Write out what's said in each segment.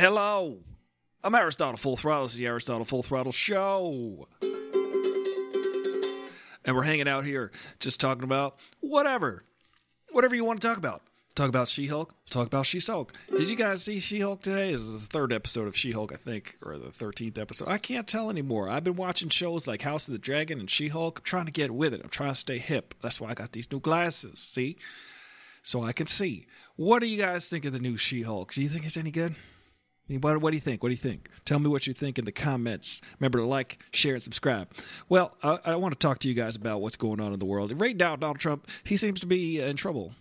Hello. I'm Aristotle Full Throttle. This is the Aristotle Full Throttle Show. And we're hanging out here just talking about whatever. Whatever you want to talk about. Talk about She Hulk. Talk about She Hulk. Did you guys see She Hulk today? This is the third episode of She Hulk, I think, or the 13th episode. I can't tell anymore. I've been watching shows like House of the Dragon and She Hulk. I'm trying to get with it. I'm trying to stay hip. That's why I got these new glasses. See? So I can see. What do you guys think of the new She Hulk? Do you think it's any good? What, what do you think? What do you think? Tell me what you think in the comments. Remember to like, share, and subscribe. Well, I, I want to talk to you guys about what's going on in the world. Right now, Donald Trump, he seems to be in trouble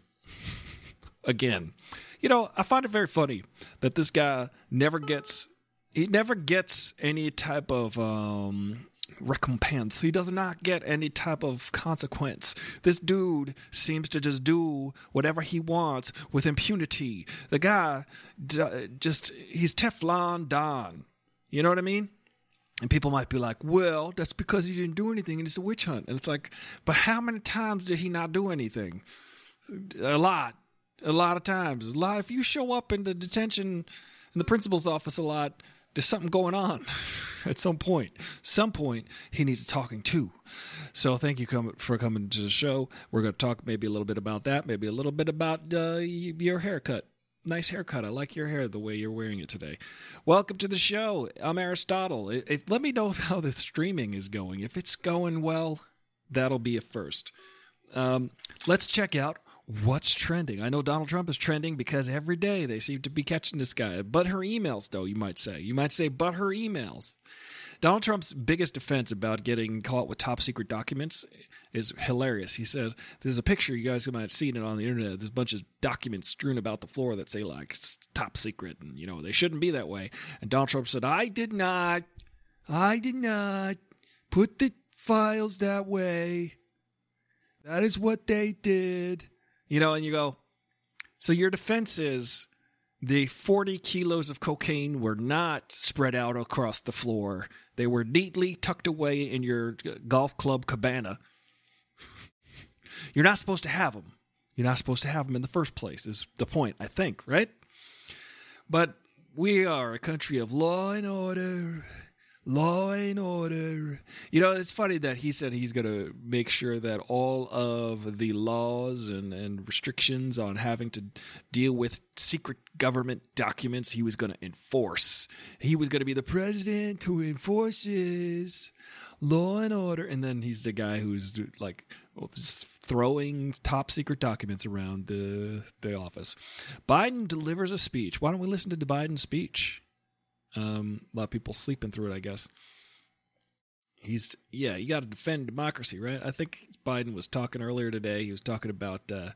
again. You know, I find it very funny that this guy never gets he never gets any type of um recompense. He does not get any type of consequence. This dude seems to just do whatever he wants with impunity. The guy just he's Teflon Don. You know what I mean? And people might be like, well, that's because he didn't do anything and it's a witch hunt. And it's like, but how many times did he not do anything? A lot. A lot of times. A lot. If you show up in the detention in the principal's office a lot, there's something going on at some point. Some point he needs talking to. So thank you for coming to the show. We're going to talk maybe a little bit about that, maybe a little bit about uh, your haircut. Nice haircut. I like your hair the way you're wearing it today. Welcome to the show. I'm Aristotle. If, if- let me know how the streaming is going. If it's going well, that'll be a first. Um, let's check out what's trending. I know Donald Trump is trending because every day they seem to be catching this guy. But her emails, though, you might say. You might say, but her emails. Donald Trump's biggest defense about getting caught with top secret documents is hilarious. He says there's a picture you guys might have seen it on the internet. There's a bunch of documents strewn about the floor that say like top secret, and you know they shouldn't be that way. And Donald Trump said, "I did not, I did not put the files that way. That is what they did." You know, and you go, so your defense is the 40 kilos of cocaine were not spread out across the floor. They were neatly tucked away in your uh, golf club cabana. You're not supposed to have them. You're not supposed to have them in the first place, is the point, I think, right? But we are a country of law and order. Law and order. You know, it's funny that he said he's going to make sure that all of the laws and, and restrictions on having to deal with secret government documents he was going to enforce. He was going to be the president who enforces law and order. And then he's the guy who's like just throwing top secret documents around the, the office. Biden delivers a speech. Why don't we listen to the Biden speech? Um, a lot of people sleeping through it, I guess. He's yeah, you got to defend democracy, right? I think Biden was talking earlier today. He was talking about uh,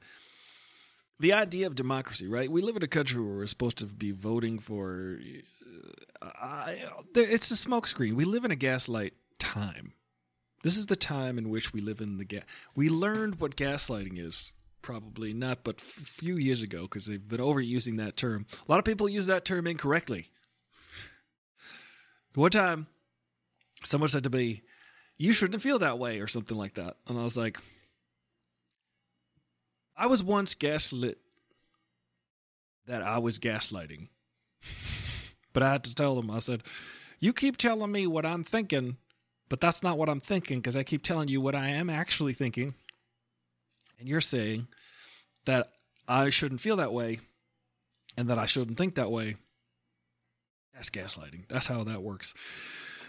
the idea of democracy, right? We live in a country where we're supposed to be voting for. Uh, I, it's a smokescreen. We live in a gaslight time. This is the time in which we live in the gas. We learned what gaslighting is probably not, but a few years ago because they've been overusing that term. A lot of people use that term incorrectly. One time, someone said to me, You shouldn't feel that way, or something like that. And I was like, I was once gaslit that I was gaslighting. but I had to tell them, I said, You keep telling me what I'm thinking, but that's not what I'm thinking because I keep telling you what I am actually thinking. And you're saying that I shouldn't feel that way and that I shouldn't think that way. That's gaslighting. That's how that works.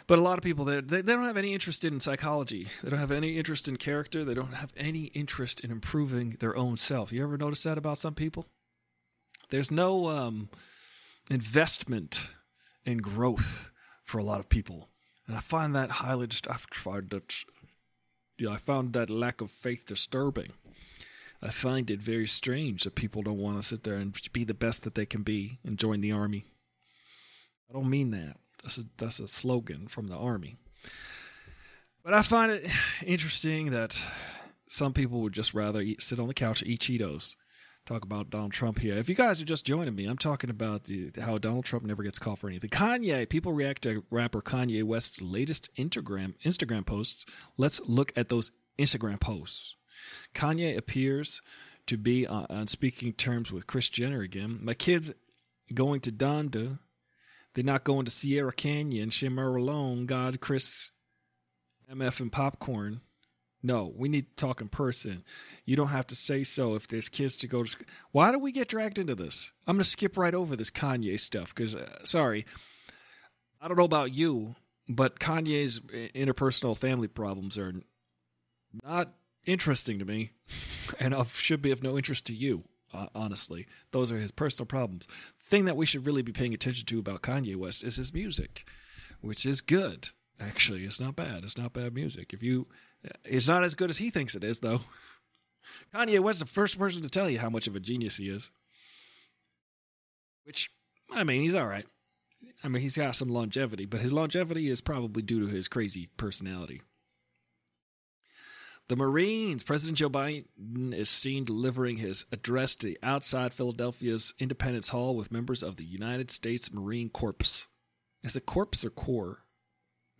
But a lot of people they, they don't have any interest in psychology. They don't have any interest in character. They don't have any interest in improving their own self. You ever notice that about some people? There's no um, investment in growth for a lot of people, and I find that highly. Just I find that, yeah, I found that lack of faith disturbing. I find it very strange that people don't want to sit there and be the best that they can be and join the army. I don't mean that. That's a, that's a slogan from the army. But I find it interesting that some people would just rather eat, sit on the couch and eat Cheetos. Talk about Donald Trump here. If you guys are just joining me, I'm talking about the, how Donald Trump never gets called for anything. Kanye, people react to rapper Kanye West's latest Instagram Instagram posts. Let's look at those Instagram posts. Kanye appears to be on, on speaking terms with Kris Jenner again. My kid's going to Donda They're not going to Sierra Canyon, Shimmer alone, God, Chris, MF, and Popcorn. No, we need to talk in person. You don't have to say so if there's kids to go to school. Why do we get dragged into this? I'm going to skip right over this Kanye stuff because, uh, sorry, I don't know about you, but Kanye's interpersonal family problems are not interesting to me and should be of no interest to you, uh, honestly. Those are his personal problems. Thing that we should really be paying attention to about Kanye West is his music, which is good. Actually, it's not bad. It's not bad music. If you it's not as good as he thinks it is, though. Kanye West the first person to tell you how much of a genius he is. Which, I mean, he's all right. I mean, he's got some longevity, but his longevity is probably due to his crazy personality. The Marines. President Joe Biden is seen delivering his address to outside Philadelphia's Independence Hall with members of the United States Marine Corps. Is it Corps or corps?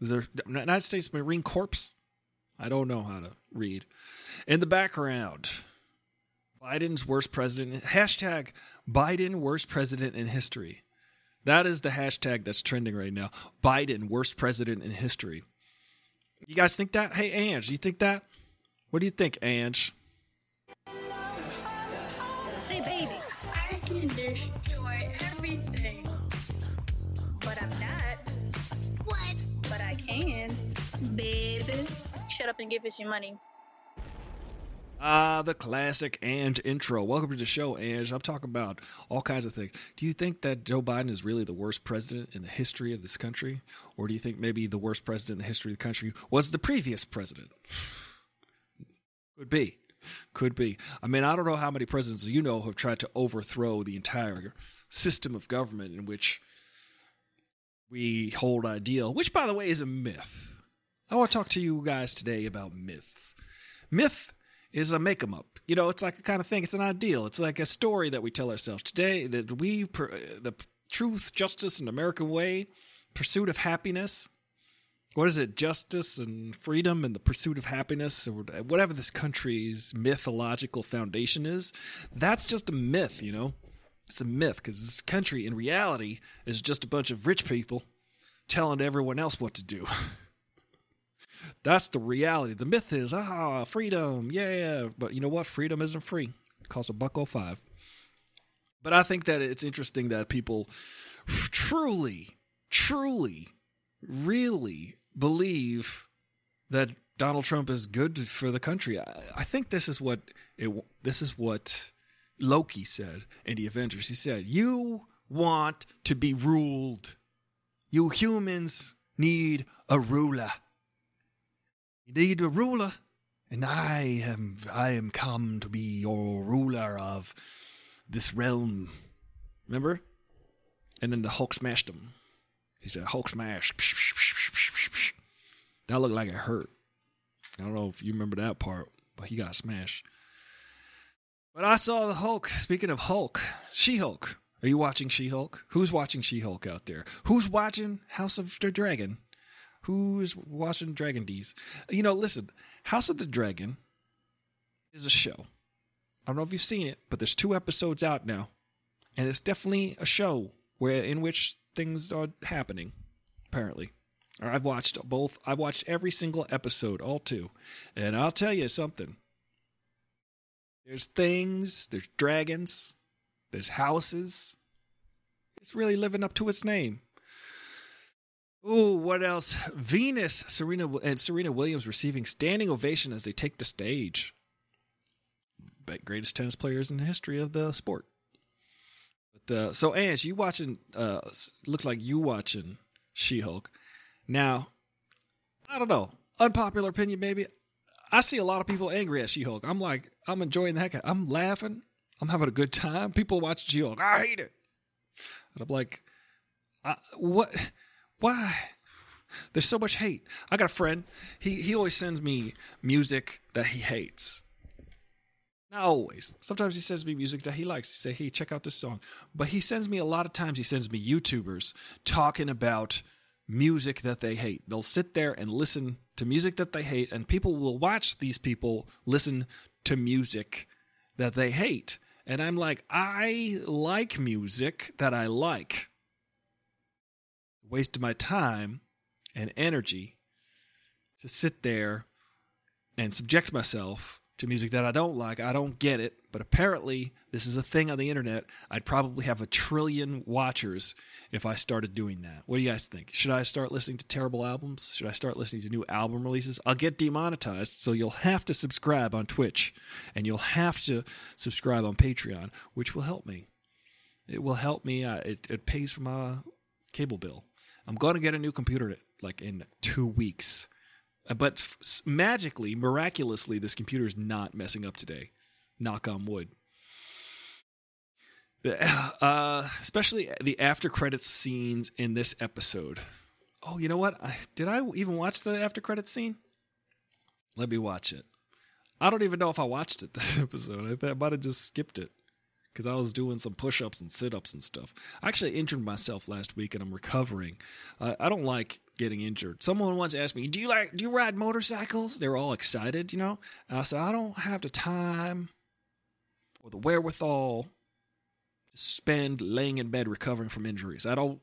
Is there United States Marine Corps? I don't know how to read. In the background, Biden's worst president. Hashtag Biden worst president in history. That is the hashtag that's trending right now. Biden worst president in history. You guys think that? Hey, Ange, you think that? What do you think, Ange? Say, baby, I can destroy everything. But I'm not. What? But I can, baby shut up and give us your money. Ah, the classic Ange intro. Welcome to the show, Ange. I'm talking about all kinds of things. Do you think that Joe Biden is really the worst president in the history of this country? Or do you think maybe the worst president in the history of the country was the previous president? Could be. Could be. I mean, I don't know how many presidents you know have tried to overthrow the entire system of government in which we hold ideal, which, by the way, is a myth I want to talk to you guys today about myths. Myth is a make 'em up. You know, it's like a kind of thing. It's an ideal. It's like a story that we tell ourselves today that we uh, the truth, justice, and American way, pursuit of happiness. What is it? Justice and freedom and the pursuit of happiness, or whatever this country's mythological foundation is. That's just a myth, you know. It's a myth because this country, in reality, is just a bunch of rich people telling everyone else what to do. That's the reality. The myth is, ah, freedom, yeah. But you know what? Freedom isn't free. It costs a buck oh five. But I think that it's interesting that people truly, truly, really believe that Donald Trump is good for the country. I, I think this is what it, this is what Loki said in the Avengers. He said, "You want to be ruled. You humans need a ruler." You need a ruler, and I am I am come to be your ruler of this realm. Remember? And then the Hulk smashed him. He said, Hulk smash. That looked like it hurt. I don't know if you remember that part, but he got smashed. But I saw the Hulk. Speaking of Hulk, She Hulk. Are you watching She Hulk? Who's watching She Hulk out there? Who's watching House of the Dragon? Who's watching Dragon D's? You know, listen, House of the Dragon is a show. I don't know if you've seen it, but there's two episodes out now, and it's definitely a show where in which things are happening. Apparently, I've watched both. I've watched every single episode, all two, and I'll tell you something. There's things. There's dragons. There's houses. It's really living up to its name. Oh, what else? Venus, Serena, and Serena Williams receiving standing ovation as they take the stage. Greatest tennis players in the history of the sport. But uh, so, Ange, you watching? Uh, look like you watching She-Hulk. Now, I don't know. Unpopular opinion, maybe. I see a lot of people angry at She-Hulk. I'm like, I'm enjoying the heck. I'm laughing. I'm having a good time. People watching She-Hulk. I hate it. And I'm like, what? Why? There's so much hate. I got a friend. He he always sends me music that he hates. Not always. Sometimes he sends me music that he likes. He say, "Hey, check out this song." But he sends me a lot of times. He sends me YouTubers talking about music that they hate. They'll sit there and listen to music that they hate, and people will watch these people listen to music that they hate. And I'm like, I like music that I like. wasted my time and energy to sit there and subject myself to music that I don't like. I don't get it, but apparently this is a thing on the internet. I'd probably have a trillion watchers if I started doing that. What do you guys think? Should I start listening to terrible albums? Should I start listening to new album releases? I'll get demonetized, so you'll have to subscribe on Twitch and you'll have to subscribe on Patreon, which will help me. It will help me. Uh, it, it pays for my cable bill. I'm going to get a new computer like in two weeks. But f- magically, miraculously, this computer is not messing up today. Knock on wood. The, uh, especially the after credits scenes in this episode. Oh, you know what? I, did I even watch the after credits scene? Let me watch it. I don't even know if I watched it this episode. I, I might have just skipped it because I was doing some push ups and sit ups and stuff. I actually injured myself last week and I'm recovering. Uh, I don't like getting injured. Someone once asked me, "Do you like do you ride motorcycles?" They were all excited, you know. And I said, "I don't have the time or the wherewithal to spend laying in bed recovering from injuries. I don't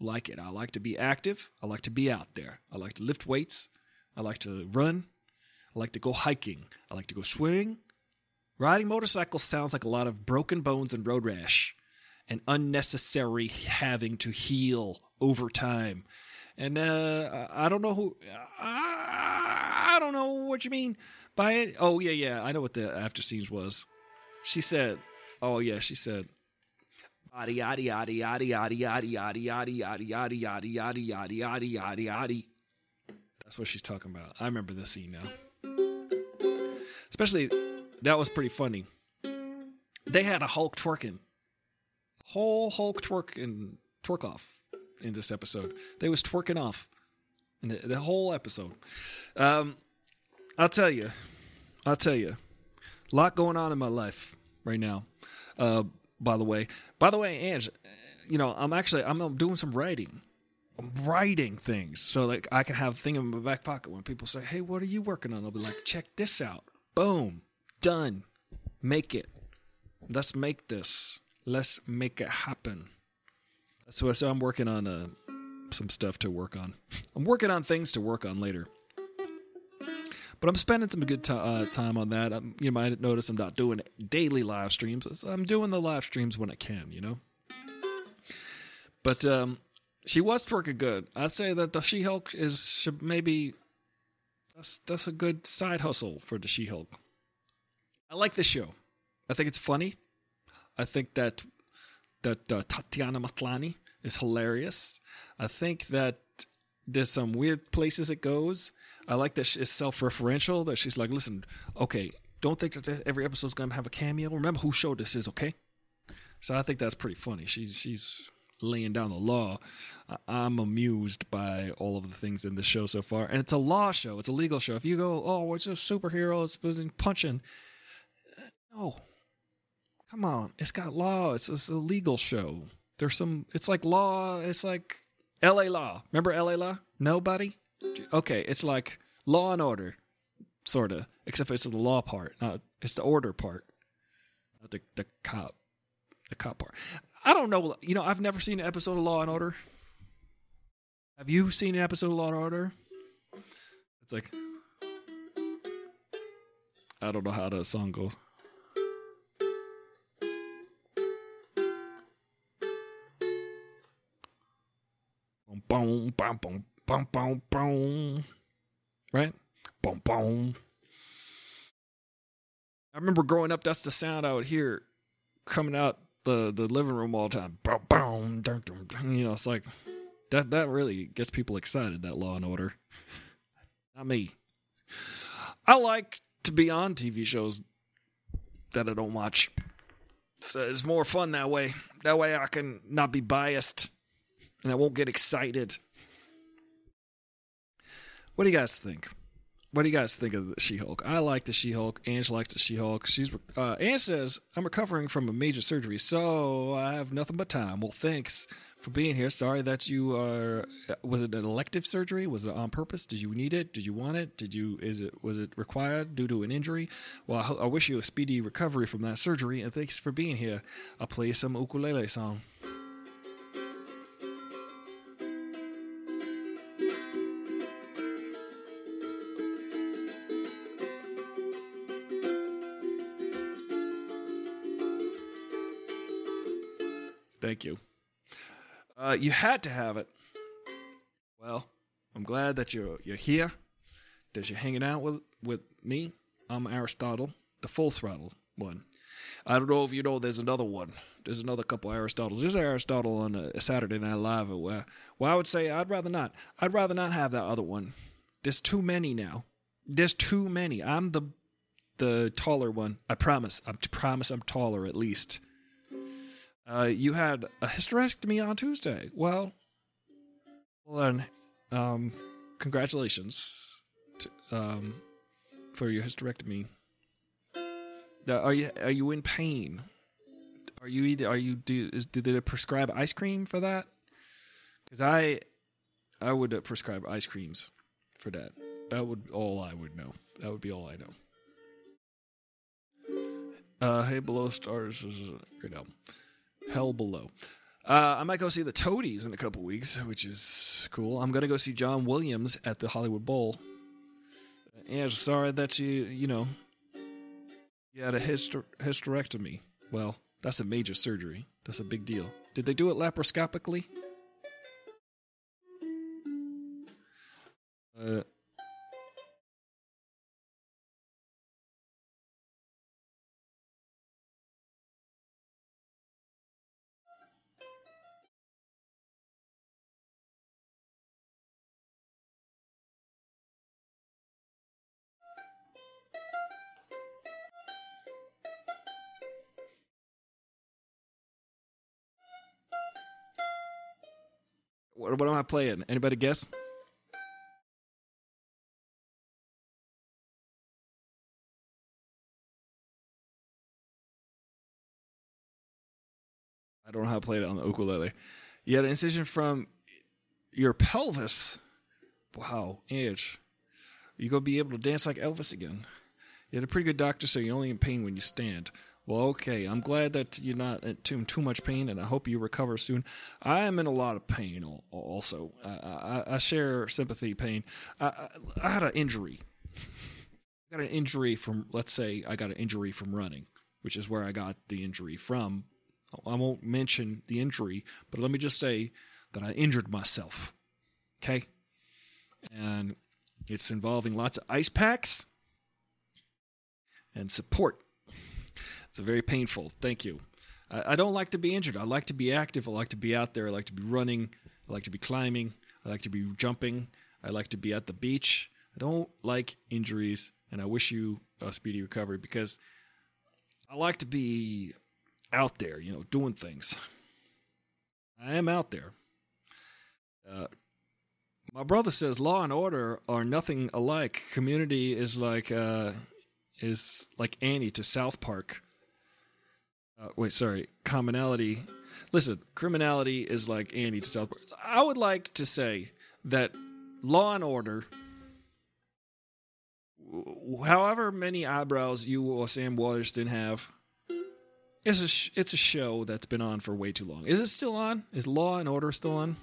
like it. I like to be active. I like to be out there. I like to lift weights. I like to run. I like to go hiking. I like to go swimming." Riding motorcycles sounds like a lot of broken bones and road rash and unnecessary having to heal over time. And uh, I don't know who, I don't know what you mean by it. Oh, yeah, yeah. I know what the after scenes was. She said, oh, yeah, she said, yada, yada, yada, yada, yada, yada, yada, yada, yada, yada, yada, yada, yada, yada, yada, yada. That's what she's talking about. I remember this scene now. Especially that was pretty funny. They had a Hulk twerking, whole Hulk twerk and twerk off in this episode. They was twerking off in the, the whole episode. Um, I'll tell you, I'll tell you, a lot going on in my life right now. Uh, by the way, by the way, Ange, you know, I'm actually I'm doing some writing. I'm writing things so like I can have a thing in my back pocket when people say, "Hey, what are you working on?" I'll be like, "Check this out." Boom done. Make it. Let's make this. Let's make it happen. So, so I'm working on uh, some stuff to work on. I'm working on things to work on later. But I'm spending some good t- uh, time on that. I'm, you might notice I'm not doing daily live streams. I'm doing the live streams when I can, you know. But um, she was twerking good. I'd say that the She-Hulk is should maybe that's that's a good side hustle for the She-Hulk. I like this show. I think it's funny. I think that that uh, Tatiana Maslany is hilarious. I think that there's some weird places it goes. I like that it's self-referential. That she's like, listen, okay, don't think that every episode's gonna have a cameo. Remember who show this is, okay? So I think that's pretty funny. She's she's laying down the law. I'm amused by all of the things in the show so far, and it's a law show. It's a legal show. If you go, oh, it's just superheroes punching no. Come on. It's got law. It's, it's a legal show. There's some, it's like law. It's like LA Law. Remember LA Law? Nobody? Okay. It's like law and order, sort of, except it's the law part. Not, it's the order part. Not the, the cop. The cop part. I don't know. You know, I've never seen an episode of Law and Order. Have you seen an episode of Law and Order? It's like, I don't know how the song goes. Boom, boom, boom, boom, boom, boom. Right? Boom, boom. I remember growing up, that's the sound I would hear coming out the, the living room all the time. Boom, boom, dun, dun, dun. You know, it's like that that really gets people excited, that law and order. Not me. I like to be on TV shows that I don't watch. So it's more fun that way. That way I can not be biased and I won't get excited. What do you guys think? What do you guys think of the She-Hulk? I like the She-Hulk. Ange likes the She-Hulk. She's uh, Ange says I'm recovering from a major surgery, so I have nothing but time. Well, thanks for being here. Sorry that you are. Was it an elective surgery? Was it on purpose? Did you need it? Did you want it? Did you? Is it? Was it required due to an injury? Well, I, I wish you a speedy recovery from that surgery, and thanks for being here. I'll play some ukulele song. Thank you. Uh, you had to have it. Well, I'm glad that you're you're here. That you're hanging out with with me. I'm Aristotle, the full throttle one. I don't know if you know. There's another one. There's another couple Aristotles. There's Aristotle on a Saturday Night Live. Where, well, I would say I'd rather not. I'd rather not have that other one. There's too many now. There's too many. I'm the the taller one. I promise. I promise I'm taller at least. Uh, you had a hysterectomy on Tuesday. Well, well then, um, congratulations to, um, for your hysterectomy. Uh, are you are you in pain? Are you either are you do is did they prescribe ice cream for that? Because I I would prescribe ice creams for that. That would all I would know. That would be all I know. Uh, hey, Below Stars is a great album. Hell Below. Uh, I might go see the Toadies in a couple weeks, which is cool. I'm gonna go see John Williams at the Hollywood Bowl. And sorry that you you know you had a hyster- hysterectomy. Well, that's a major surgery. That's a big deal. Did they do it laparoscopically? Uh, What, what am I playing? Anybody guess? I don't know how to play it on the ukulele. You had an incision from your pelvis. Wow, Edge. You gonna be able to dance like Elvis again. You had a pretty good doctor, so you're only in pain when you stand. Well, okay. I'm glad that you're not in too, too much pain, and I hope you recover soon. I am in a lot of pain also. I, I, I share sympathy pain. I, I, had an injury. I got an injury from, let's say, I got an injury from running, which is where I got the injury from. I won't mention the injury, but let me just say that I injured myself. Okay? And it's involving lots of ice packs and support it's very painful. Thank you. I, I, don't like to be injured. I like to be active. I like to be out there. I like to be running. I like to be climbing. I like to be jumping. I like to be at the beach. I don't like injuries, and I wish you a speedy recovery because I like to be out there, you know, doing things. I am out there. Uh, my brother says law and order are nothing alike. Community is like uh, is like Annie to South Park. Uh, wait, sorry. Commonality. Listen, criminality is like Andy to South. I would like to say that Law and Order, however many eyebrows you or Sam Waterston have, it's a sh- it's a show that's been on for way too long. Is it still on? Is Law and Order still on?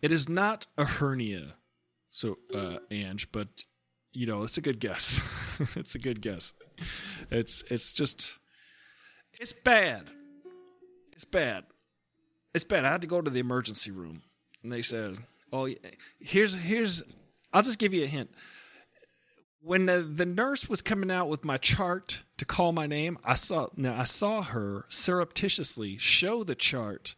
It is not a hernia, so uh, Ange, but you know it's a good guess. it's a good guess. It's it's just it's bad. It's bad. It's bad. I had to go to the emergency room, and they said, "Oh, here's here's." I'll just give you a hint. When the, the nurse was coming out with my chart to call my name, I saw now I saw her surreptitiously show the chart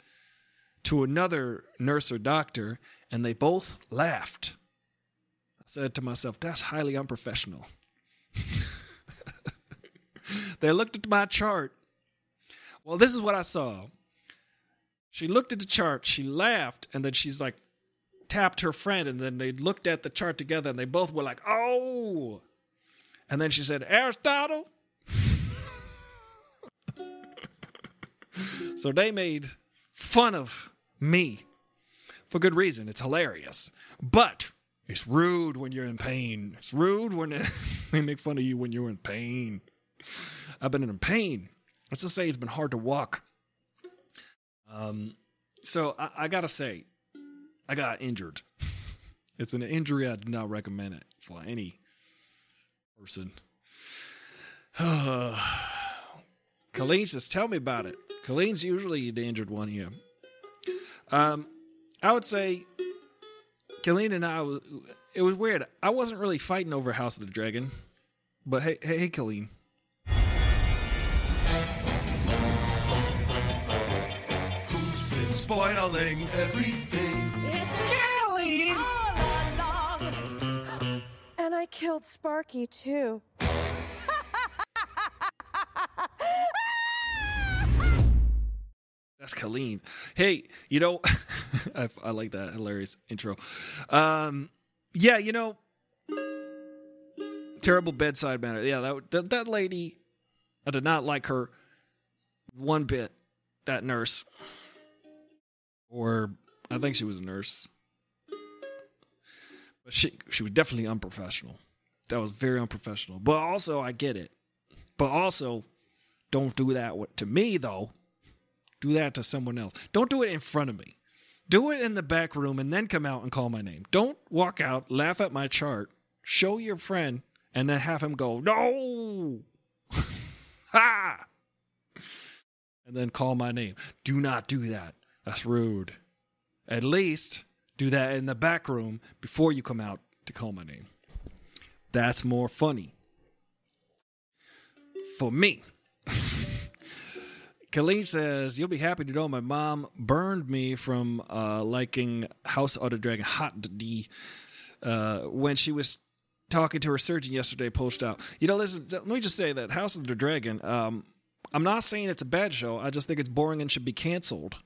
to another nurse or doctor, and they both laughed. I said to myself, "That's highly unprofessional." they looked at my chart well, this is what I saw. She looked at the chart, she laughed, and then she's like, tapped her friend, and then they looked at the chart together, and they both were like, oh. And then she said, Aristotle. so they made fun of me for good reason. It's hilarious. But it's rude when you're in pain. It's rude when they make fun of you when you're in pain. I've been in pain. Let's just say it's been hard to walk. Um, so I, I gotta say, I got injured. it's an injury I do not recommend it for any person. Colleen says, "Tell me about it." Colleen's usually the injured one here. Um, I would say Colleen and I, it was weird. I wasn't really fighting over House of the Dragon, but hey, hey, hey Colleen. Spoiling everything? Colleen! And I killed Sparky too. That's Colleen. Hey, you know, I, I, like that hilarious intro. Um, yeah, you know, terrible bedside manner. Yeah, that, that that lady, I did not like her one bit. That nurse, or I think she was a nurse, but she she was definitely unprofessional. That was very unprofessional. But also, I get it. But also, don't do that to me though do that to someone else. Don't do it in front of me. Do it in the back room and then come out and call my name. Don't walk out, laugh at my chart, show your friend, and then have him go, no! ha! And then call my name. Do not do that. That's rude. At least do that in the back room before you come out to call my name. That's more funny. For me. Colleen says, You'll be happy to know my mom burned me from uh, liking House of the Dragon Hot D uh, when she was talking to her surgeon yesterday, post out. You know, listen, let me just say that House of the Dragon, um, I'm not saying it's a bad show. I just think it's boring and should be canceled.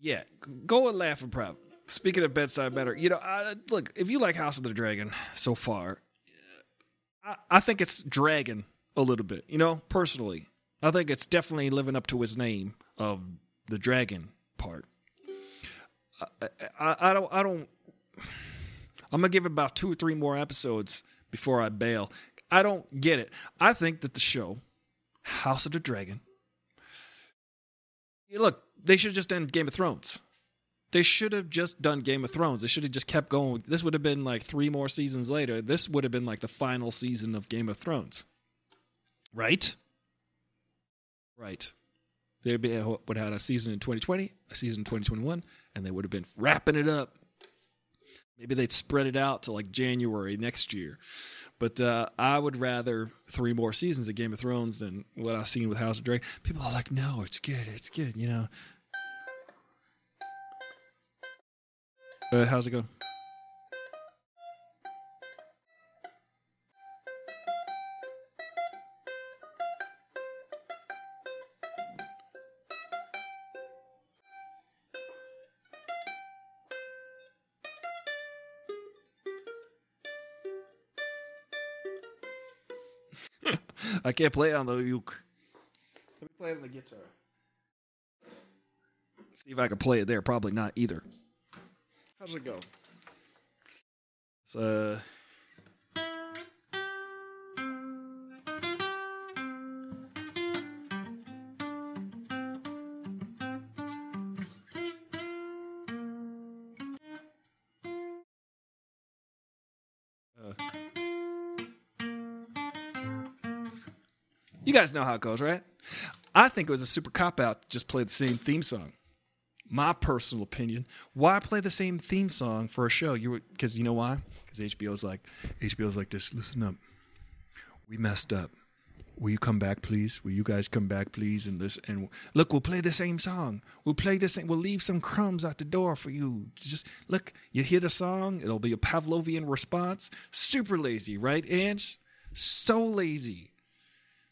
Yeah, go and laugh and proud. Speaking of bedside manner, you know, I, look, if you like House of the Dragon so far, I, I think it's dragon a little bit, you know, personally. I think it's definitely living up to his name of the dragon part. I, I, I don't. I don't. I'm gonna give it about two or three more episodes before I bail. I don't get it. I think that the show, House of the Dragon. Look, they should have just done Game of Thrones. They should have just done Game of Thrones. They should have just kept going. This would have been like three more seasons later. This would have been like the final season of Game of Thrones. Right? Right. They would have had a season in 2020, a season in 2021, and they would have been wrapping it up. Maybe they'd spread it out to like January next year. But uh, I would rather three more seasons of Game of Thrones than what I've seen with House of Dragon. People are like, no, it's good, it's good, you know. Uh, how's it going? I can't play it on the uke. Let me play it on the guitar. See if I can play it there. Probably not either. How's it go? So. Uh, you guys know how it goes, right? I think it was a super cop out to just play the same theme song. My personal opinion. Why play the same theme song for a show? You because you know why? Because HBO's like HBO's like this. Listen up. We messed up. Will you come back, please? Will you guys come back, please? And this and look, we'll play the same song. We'll play the same. We'll leave some crumbs at the door for you. Just look. You hear the song. It'll be a Pavlovian response. Super lazy, right, Ange? So lazy.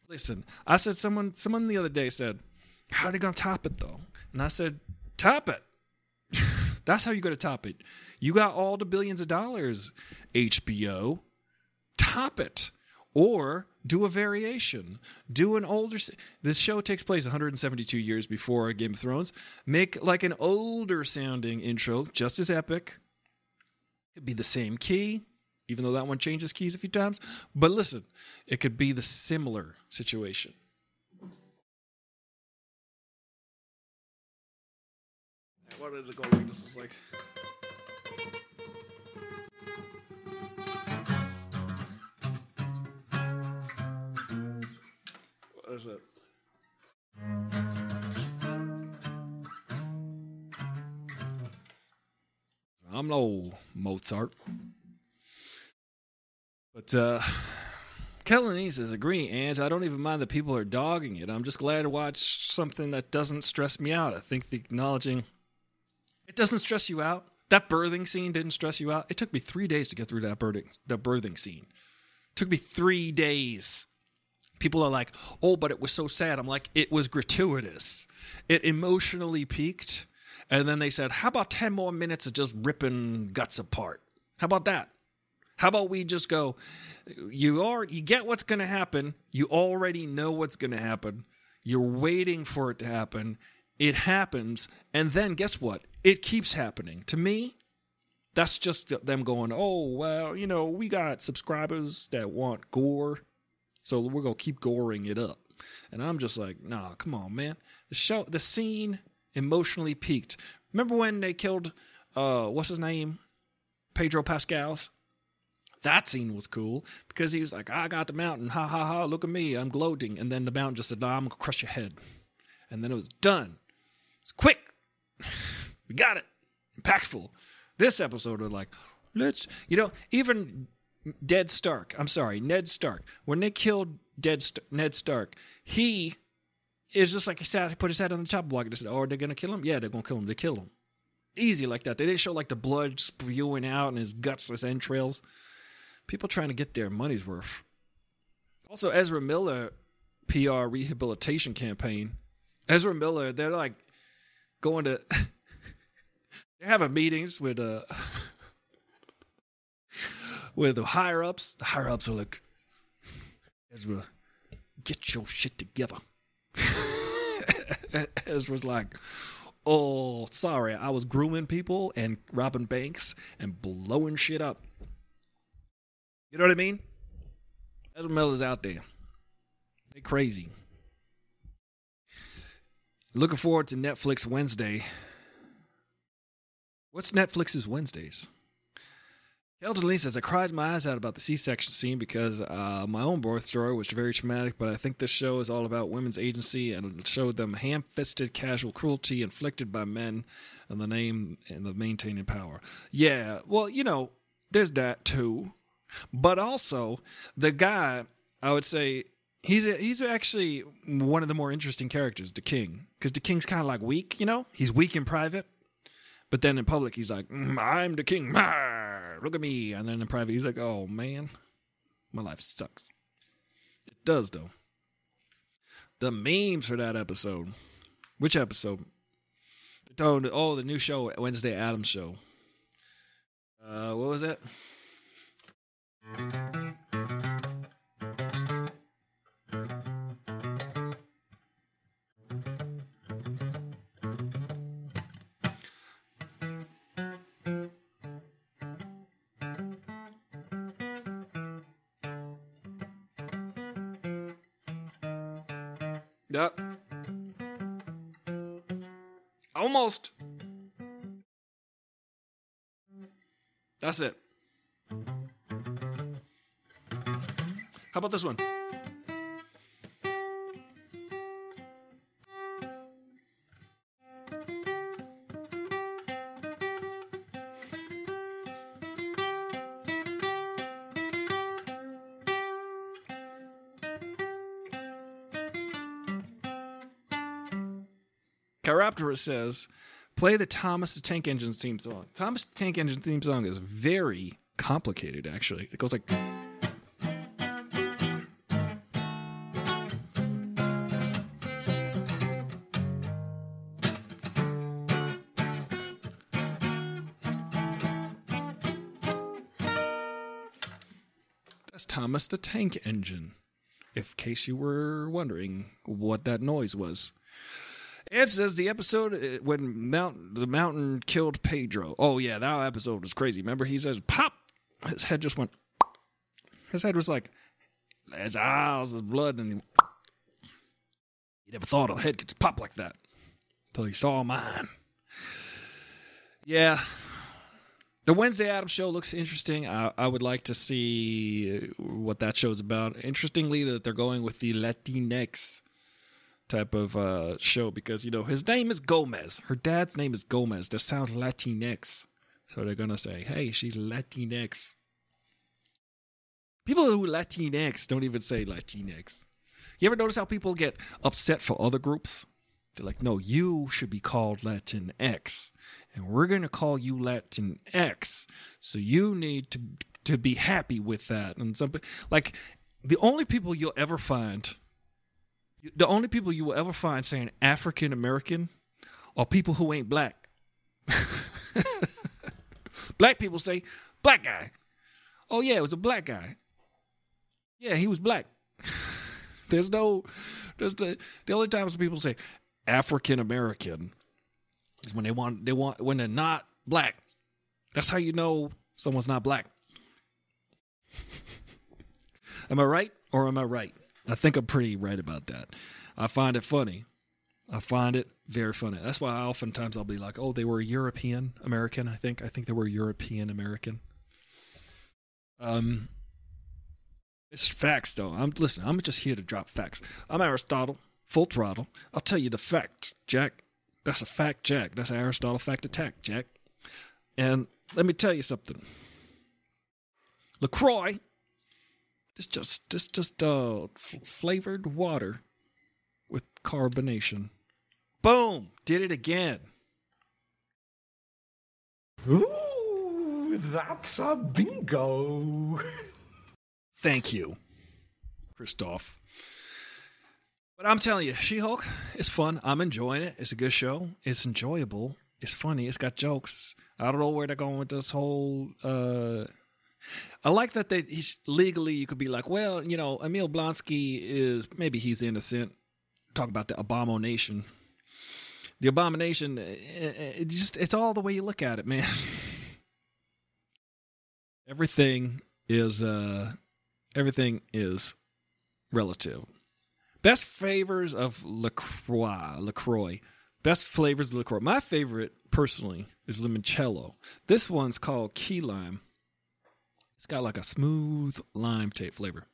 Listen, I said someone someone the other day said, "How are they gonna top it though?" And I said, "Top it." That's how you got to top it. You got all the billions of dollars, HBO. Top it, or do a variation. Do an older. This show takes place 172 years before Game of Thrones. Make like an older sounding intro, just as epic. It'd be the same key even though that one changes keys a few times. But listen, it could be the similar situation. what is it called? This is like. What is it? I'm no Mozart. But uh Kellanese is green angel. I don't even mind that people are dogging it. I'm just glad to watch something that doesn't stress me out. I think the acknowledging it doesn't stress you out. That birthing scene didn't stress you out. It took me three days to get through that birthing that birthing scene. It took me three days. People are like, "Oh, but it was so sad." I'm like, "It was gratuitous. It emotionally peaked." And then they said, "How about ten more minutes of just ripping guts apart? How about that?" How about we just go, you are you get what's going to happen. You already know what's going to happen. You're waiting for it to happen. It happens, and then guess what? It keeps happening. To me, that's just them going, "Oh, well, you know, we got subscribers that want gore, so we're to keep goring it up." And I'm just like, "Nah, come on, man. The show the scene emotionally peaked. Remember when they killed uh what's his name? Pedro Pascal's that scene was cool because he was like, I got the mountain. Ha ha ha. Look at me. I'm gloating. And then the mountain just said, nah, I'm to crush your head. And then it was done. It's quick. we got it. Impactful. This episode was like, let's, you know, even Dead Stark, I'm sorry, Ned Stark, when they killed Dead St- Ned Stark, he is just like he sat, he put his head on the chop block and said, Oh, are they to kill him? Yeah, they're to kill him. They killed him. Easy like that. They didn't show like the blood spewing out and his guts, his entrails people trying to get their money's worth. Also, Ezra Miller PR rehabilitation campaign. Ezra Miller, they're like going to they're having meetings with uh with the higher ups. The higher ups are like, Ezra, get your shit together. Ezra's like, oh, sorry, I was grooming people and robbing banks and blowing shit up. You know what I mean? Ezra Miller's out there. They crazy. Looking forward to Netflix Wednesday. What's Netflix's Wednesdays? Kelton Lee says, I cried my eyes out about the C section scene because uh, my own birth story was very traumatic, but I think this show is all about women's agency and showed them ham fisted casual cruelty inflicted by men in the name and the maintaining power. Yeah, well, you know, there's that too. But also, the guy, I would say, he's a, he's actually one of the more interesting characters, the king, because the king's kind of like weak, you know. He's weak in private, but then in public, he's like, mm, "I'm the king, look at me," and then in private, he's like, "Oh man, my life sucks." It does though. The memes for that episode. Which episode? Oh, oh the new show, Wednesday Addams show. Uh, what was it? That's it. How about this one? Chiroptera says, play the Thomas the Tank Engine theme song. Thomas the Tank Engine theme song is very complicated, actually. It goes like. That's Thomas the Tank Engine. If case you were wondering what that noise was. Ed says the episode uh, when Mount the mountain killed Pedro. Oh yeah, that episode was crazy. Remember he says pop, his head just went. His head was like, his eyes, his blood, and he, he never thought a head could pop like that until he saw mine. Yeah, the Wednesday Adam show looks interesting. I, I, would like to see what that show's about. Interestingly, that they're going with the Latinx type of uh, show because you know his name is Gomez. Her dad's name is Gomez. That sounds Latinx. So they're gonna say, "Hey, she's Latinx." People who Latinx don't even say Latinx. You ever notice how people get upset for other groups? They're like, "No, you should be called Latinx, and we're gonna call you Latinx. So you need to to be happy with that." And something like the only people you'll ever find, the only people you will ever find saying African American are people who ain't black. black people say black guy. Oh yeah, it was a black guy. Yeah, he was black. there's no there's the, the only times people say African American is when they want they want when they're not black. That's how you know someone's not black. am I right or am I right? I think I'm pretty right about that. I find it funny. I find it very funny. That's why I oftentimes I'll be like, "Oh, they were European American." I think I think they were European American. Um, it's facts though. I'm listen. I'm just here to drop facts. I'm Aristotle, full throttle. I'll tell you the fact, Jack. That's a fact, Jack. That's Aristotle fact attack, Jack. And let me tell you something. LaCroix. This just this just uh flavored water with carbonation. Boom! Did it again. Ooh, that's a bingo. Thank you, Christoph. But I'm telling you, She Hulk is fun. I'm enjoying it. It's a good show. It's enjoyable. It's funny. It's got jokes. I don't know where they're going with this whole. uh I like that they legally you could be like, well, you know, Emil Blonsky is maybe he's innocent. Talk about the abomination. The abomination, it, it just it's all the way you look at it, man. everything is uh everything is relative. Best flavors of LaCroix. LaCroix. Best flavors of LaCroix. My favorite, personally, is limoncello. This one's called key lime. It's got like a smooth lime tape flavor.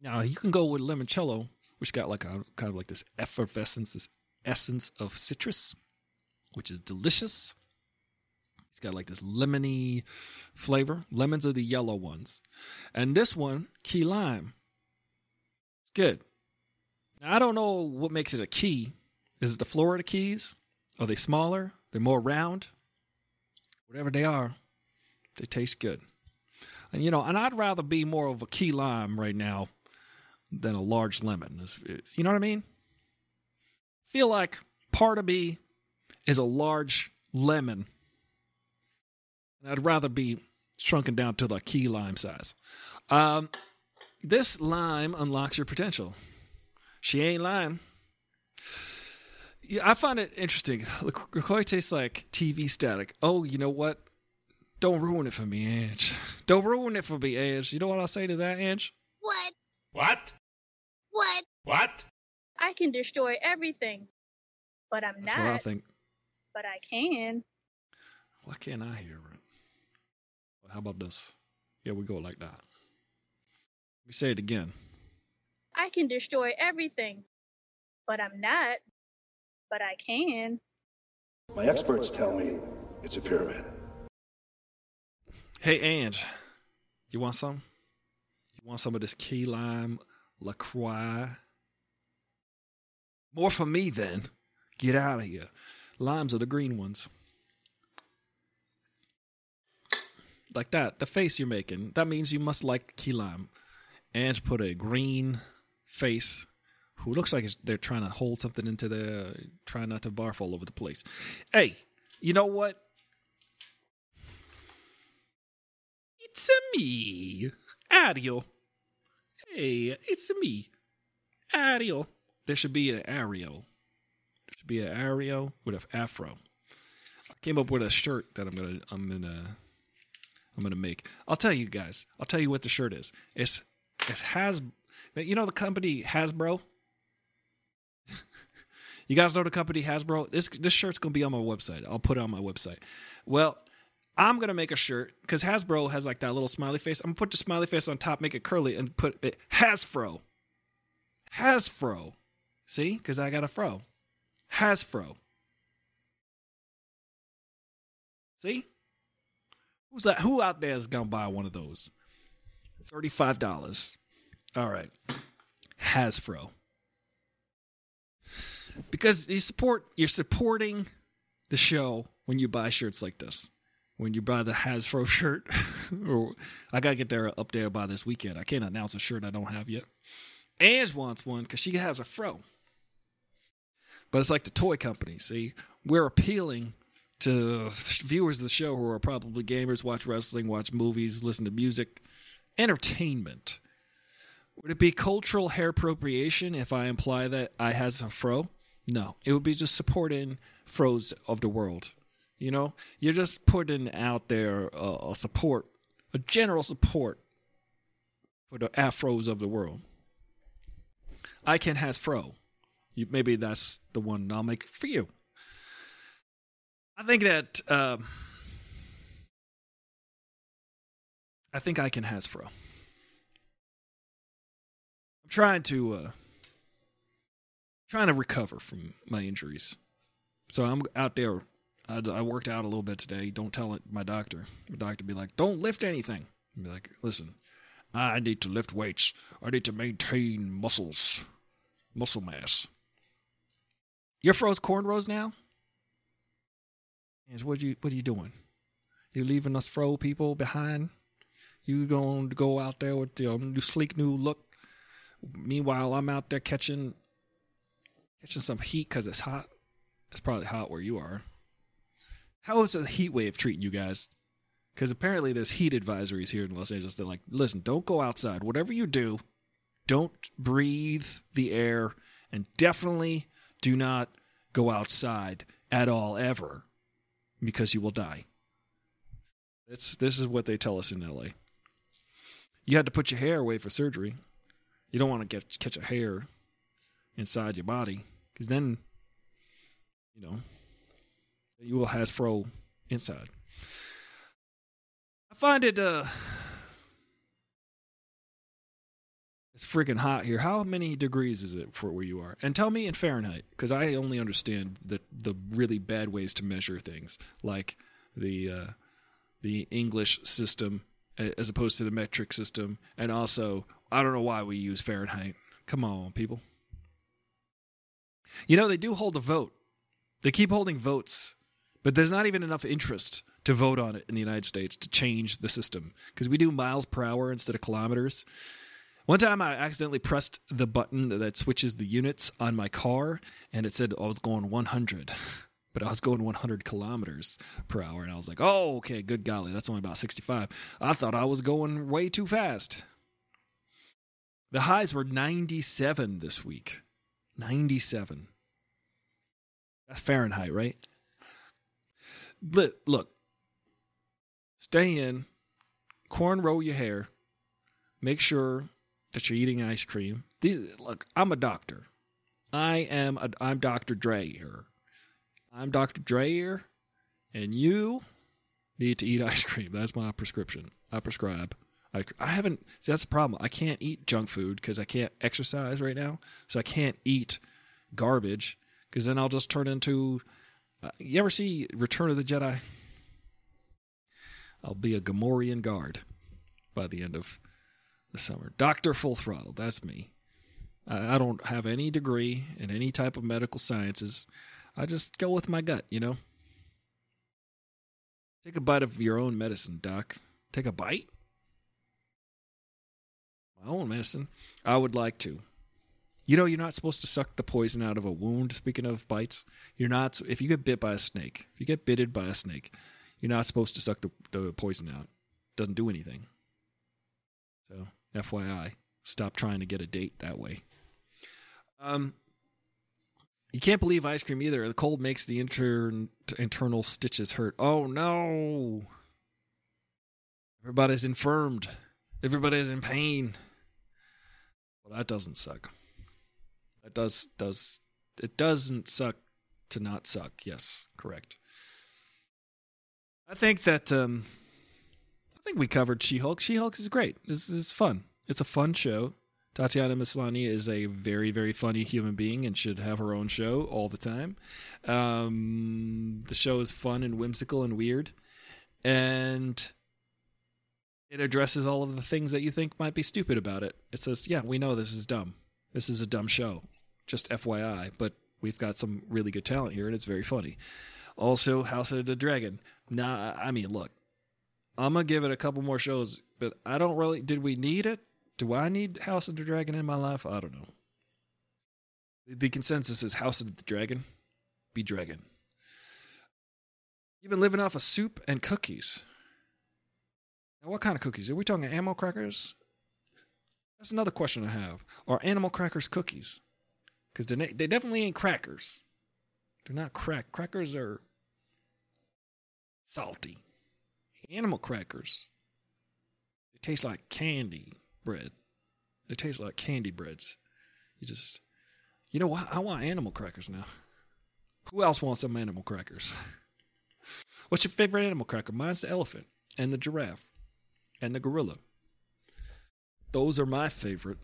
Now, you can go with limoncello, which got like a kind of like this effervescence, this essence of citrus, which is delicious. It's got like this lemony flavor. Lemons are the yellow ones. And this one, key lime. It's good. Now, I don't know what makes it a key. Is it the Florida keys? Are they smaller? They're more round? Whatever they are, they taste good. And you know, and I'd rather be more of a key lime right now than a large lemon. You know what I mean? Feel like part of me is a large lemon. And I'd rather be shrunken down to the key lime size. Um, this lime unlocks your potential. She ain't lying. Yeah, I find it interesting. LaCroix tastes like TV static. Oh, you know what? Don't ruin it for me, Ange. Don't ruin it for me, Ange. You know what I'll say to that, Ange? What? What? What? What? I can destroy everything. But I'm That's what I not. think. But I can. Why can't I hear it? Well, how about this? Yeah, we go like that. Let me say it again. I can destroy everything. But I'm not. But I can. My experts tell me it's a pyramid. Hey, Ange, you want some? You want some of this key lime LaCroix? More for me, then. Get out of here. Limes are the green ones. Like that. The face you're making. That means you must like key lime. Ange put a green face who looks like they're trying to hold something into their, trying not to barf all over the place. Hey, you know what? It's me, Ariel. Hey, it's me, Ariel. There should be an Ariel. There should be an Ariel with an afro. I came up with a shirt that I'm gonna, I'm gonna, I'm gonna make. I'll tell you guys. I'll tell you what the shirt is. It's, it's has, you know the company Hasbro. you guys know the company Hasbro. This this shirt's gonna be on my website. I'll put it on my website. Well, I'm gonna make a shirt because Hasbro has like that little smiley face. I'm gonna put the smiley face on top, make it curly, and put it Hasbro. Hasbro. See, because I got a fro. Hasbro. See, Who's that? Who out there is gonna buy one of those? Thirty-five dollars. All right, Hasbro. Because you support, you're supporting the show when you buy shirts like this. When you buy the Hasbro shirt, or I gotta get there up there by this weekend. I can't announce a shirt I don't have yet. Ange wants one because she has a fro. But it's like the toy company. See, we're appealing to viewers of the show who are probably gamers, watch wrestling, watch movies, listen to music, entertainment. Would it be cultural hair appropriation if I imply that I has a fro? No, it would be just supporting fros of the world. You know, you're just putting out there a, a support, a general support for the afros of the world. I can has fro. You, maybe that's the one I'll make for you. I think that um, I think I can has fro. I'm trying to uh, trying to recover from my injuries, so I'm out there. I, I worked out a little bit today. Don't tell it my doctor. My doctor be like, "Don't lift anything." I'd be like, "Listen, I need to lift weights. I need to maintain muscles, muscle mass." You're froze cornrows now. Yes, what you what are you doing? You leaving us fro people behind? You going to go out there with your new sleek new look? Meanwhile, I'm out there catching catching some heat because it's hot. It's probably hot where you are. How is a heat wave treating you guys? Because apparently there's heat advisories here in Los Angeles. They're like, listen, don't go outside. Whatever you do, don't breathe the air, and definitely do not go outside at all ever because you will die. It's, this is what they tell us in LA. You had to put your hair away for surgery. You don't want to get catch a hair inside your body because then, you know, you will has fro inside. I find it uh it's freaking hot here. How many degrees is it for where you are? And tell me in Fahrenheit, because I only understand the the really bad ways to measure things, like the uh, the English system as opposed to the metric system, and also I don't know why we use Fahrenheit. Come on, people. You know they do hold a vote. They keep holding votes, but there's not even enough interest to vote on it in the United States to change the system because we do miles per hour instead of kilometers. One time I accidentally pressed the button that switches the units on my car and it said I was going 100, but I was going 100 kilometers per hour. And I was like, oh, okay, good golly, that's only about 65. I thought I was going way too fast. The highs were 97 this week. 97. That's Fahrenheit, right? Look, stay in, corn roll your hair, make sure that you're eating ice cream. These look, I'm a doctor. I am a, I'm Dr. Dre here. I'm Dr. Dre here, and you need to eat ice cream. That's my prescription. I prescribe. I, I haven't. See, that's the problem. I can't eat junk food because I can't exercise right now. So I can't eat garbage because then I'll just turn into. Uh, you ever see Return of the Jedi? I'll be a Gamorrean guard by the end of the summer. Doctor Full Throttle. That's me. I, I don't have any degree in any type of medical sciences. I just go with my gut, you know? Take a bite of your own medicine, Doc. Take a bite? My own medicine? I would like to. You know, you're not supposed to suck the poison out of a wound. Speaking of bites, you're not. If you get bit by a snake, if you get bitted by a snake, you're not supposed to suck the, the poison out. Doesn't do anything. So, FYI, stop trying to get a date that way. Um, you can't believe ice cream either. The cold makes the inter- internal stitches hurt. Oh no! Everybody's infirmed. Everybody's in pain. Well, that doesn't suck. That does does it doesn't suck to not suck. Yes, correct. I think that um I think we covered She-Hulk. She-Hulk is great. This is fun. It's a fun show. Tatiana Maslany is a very, very funny human being and should have her own show all the time. Um, the show is fun and whimsical and weird. And it addresses all of the things that you think might be stupid about it. It says, "Yeah, we know this is dumb. This is a dumb show. Just FYI, but we've got some really good talent here and it's very funny." Also, House of the Dragon. Nah, I mean, look. I'm going to give it a couple more shows, but I don't really did we need it? Do I need House of the Dragon in my life? I don't know. The consensus is House of the Dragon. Be dragon. You've been living off of soup and cookies. Now, what kind of cookies? Are we talking animal crackers? That's another question I have. Are animal crackers cookies? Because they, they definitely ain't crackers. They're not crack. Crackers are salty. Animal crackers. They taste like candy bread. They taste like candy breads. You just, you know what? I want animal crackers now. Who else wants some animal crackers? What's your favorite animal cracker? Mine's the elephant and the giraffe and the gorilla. Those are my favorite.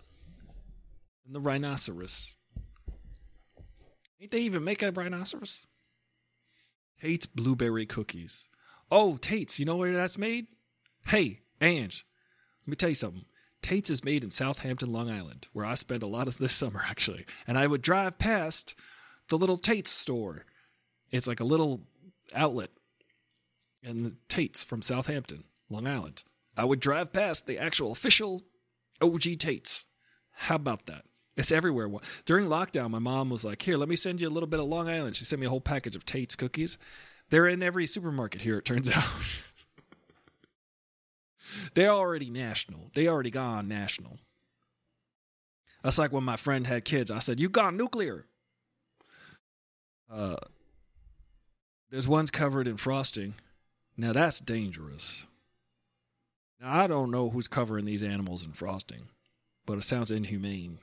And the rhinoceros. Ain't they even make a rhinoceros? Tate's blueberry cookies. Oh, Tate's, you know where that's made? Hey, Ange, let me tell you something. Tate's is made in Southampton, Long Island, where I spent a lot of this summer actually. And I would drive past the little Tate's store. It's like a little outlet. And the Tate's from Southampton, Long Island. I would drive past the actual official OG Tate's. How about that? It's everywhere. During lockdown, my mom was like, Here, let me send you a little bit of Long Island. She sent me a whole package of Tate's cookies. They're in every supermarket here, it turns out. They're already national. They already gone national. That's like when my friend had kids. I said, You gone nuclear. Uh, there's ones covered in frosting. Now that's dangerous. Now I don't know who's covering these animals in frosting, but it sounds inhumane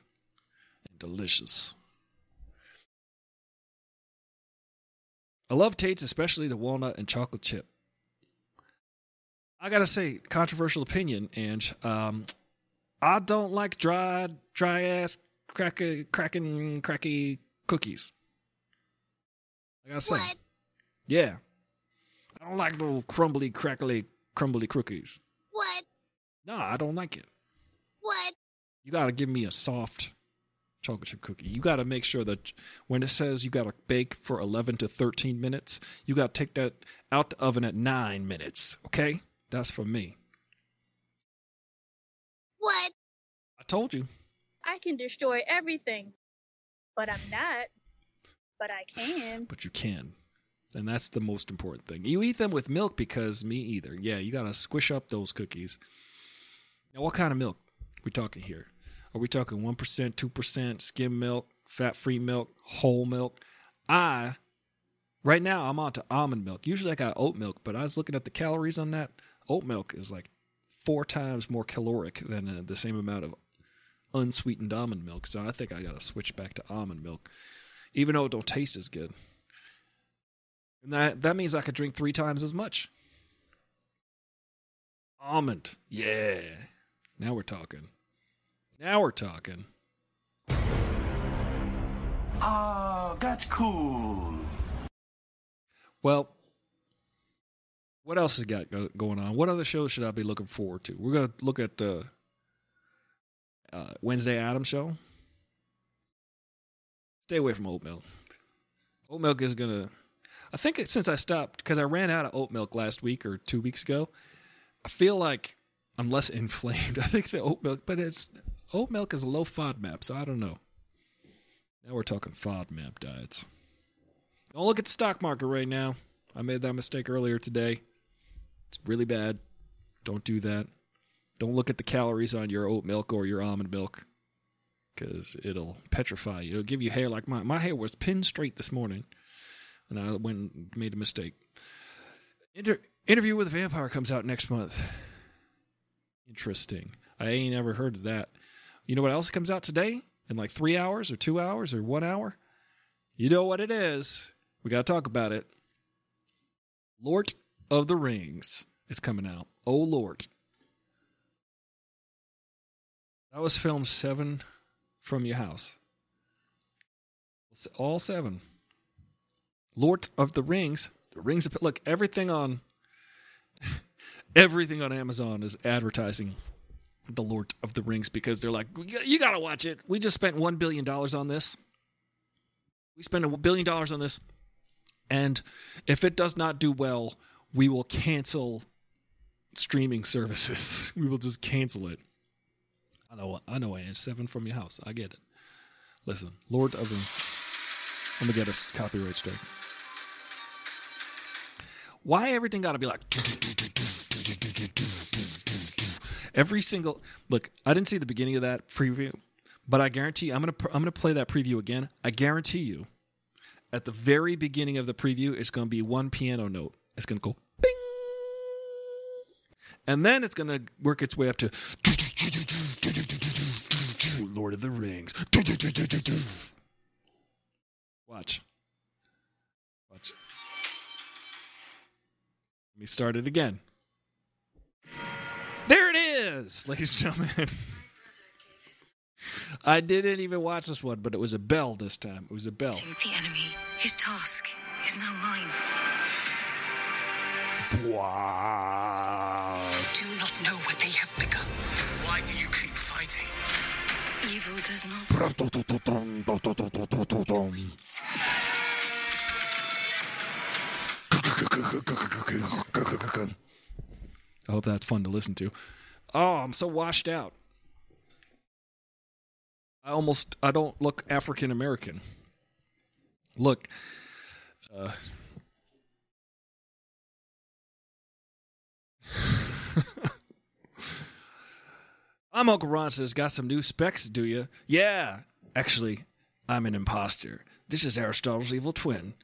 delicious. I love Tate's, especially the walnut and chocolate chip. I gotta say, controversial opinion, and um, I don't like dry, dry ass, cracky, cracking, cracky cookies. I gotta say, What? yeah, I don't like little crumbly, crackly, crumbly cookies. What? No, I don't like it. What? You gotta give me a soft chocolate chip cookie. You gotta make sure that when it says you gotta bake for 11 to 13 minutes, you gotta take that out the oven at nine minutes. Okay, that's for me. What? I told you. I can destroy everything. But I'm not. But I can. but you can. And that's the most important thing. You eat them with milk because me either. Yeah, you got to squish up those cookies. Now, what kind of milk we talking here? Are we talking 1%, 2%, skim milk, fat free milk, whole milk? I, right now, I'm on to almond milk. Usually I got oat milk, but I was looking at the calories on that. Oat milk is like four times more caloric than uh, the same amount of unsweetened almond milk. So I think I got to switch back to almond milk, even though it don't taste as good. And that that means I could drink three times as much. Almond, yeah. Now we're talking. Now we're talking. Oh, that's cool. Well, what else has got go- going on? What other shows should I be looking forward to? We're gonna look at the uh, Wednesday Addams show. Stay away from oat milk. Oat milk is gonna. I think it, since I stopped because I ran out of oat milk last week or two weeks ago, I feel like I'm less inflamed. I think the oat milk, but it's oat milk is a low FODMAP, so I don't know. Now we're talking FODMAP diets. Don't look at the stock market right now. I made that mistake earlier today. It's really bad. Don't do that. Don't look at the calories on your oat milk or your almond milk because it'll petrify you. It'll give you hair like mine. My hair was pinned straight this morning, and I went and made a mistake. Inter- Interview with a Vampire comes out next month. Interesting. I ain't ever heard of that. You know what else comes out today? In like three hours or two hours or one hour? You know what it is. We got to talk about it. Lord of the Rings is coming out. Oh, Lord. That was film seven from your house. All seven. Lord of the Rings. The Rings of look everything on Everything on Amazon is advertising the Lord of the Rings because they're like, you got to watch it. We just spent $1 billion on this. We spent a billion dollars on this. And if it does not do well, we will cancel streaming services. We will just cancel it. I know. I know. I seven from your house. I get it. Listen, Lord of the Rings. I'm gonna get a copyright strike. Why everything got to be like every single look? I didn't see the beginning of that preview, but I guarantee I'm gonna I'm gonna play that preview again. I guarantee you, at the very beginning of the preview, it's gonna be one piano note. It's gonna go bing, and then it's gonna work its way up to Lord of the Rings. Watch. Watch. Let me start it again. There it is, ladies and gentlemen. I didn't even watch this one, but it was a bell this time. It was a bell. The enemy. His task is now mine. Wow. Do not know what they have begun. Why do you keep fighting? Evil does not. I hope that's fun to listen to. Oh, I'm so washed out. I almost I don't look African American. Look, uh, I'm Uncle Ron says, got some new specs, do you? Yeah, actually, I'm an imposter. This is Aristotle's evil twin.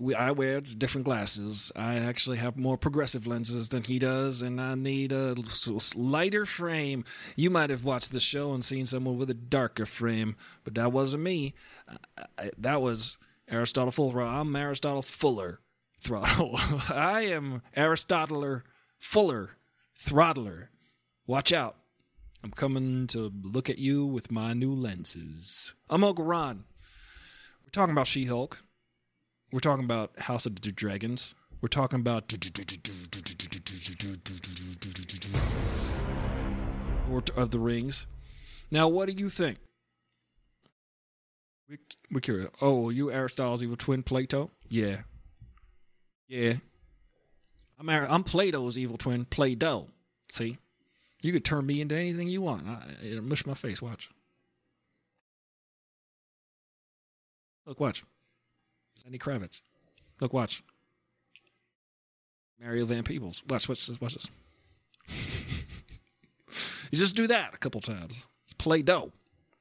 We, I wear different glasses. I actually have more progressive lenses than he does, and I need a lighter frame. You might have watched the show and seen someone with a darker frame, but that wasn't me. I, that was Aristotle Fuller. I'm Aristotle Fuller Throttle. I am Aristotle Fuller Throttler. Watch out. I'm coming to look at you with my new lenses. I'm Uncle Ron. We're talking about She Hulk. We're talking about House of the Dragons. We're talking about of the Rings. Now, what do you think? We- We're curious. Oh, you Aristotle's evil twin, Plato? Yeah. Yeah. I'm, I'm Plato's evil twin, Play-Doh. See? You could turn me into anything you want. I, it'll mush my face. Watch. Look, watch. Lenny Kravitz. Look, watch. Mario Van Peebles. Watch, watch this. Watch this. you just do that a couple times. It's play doh.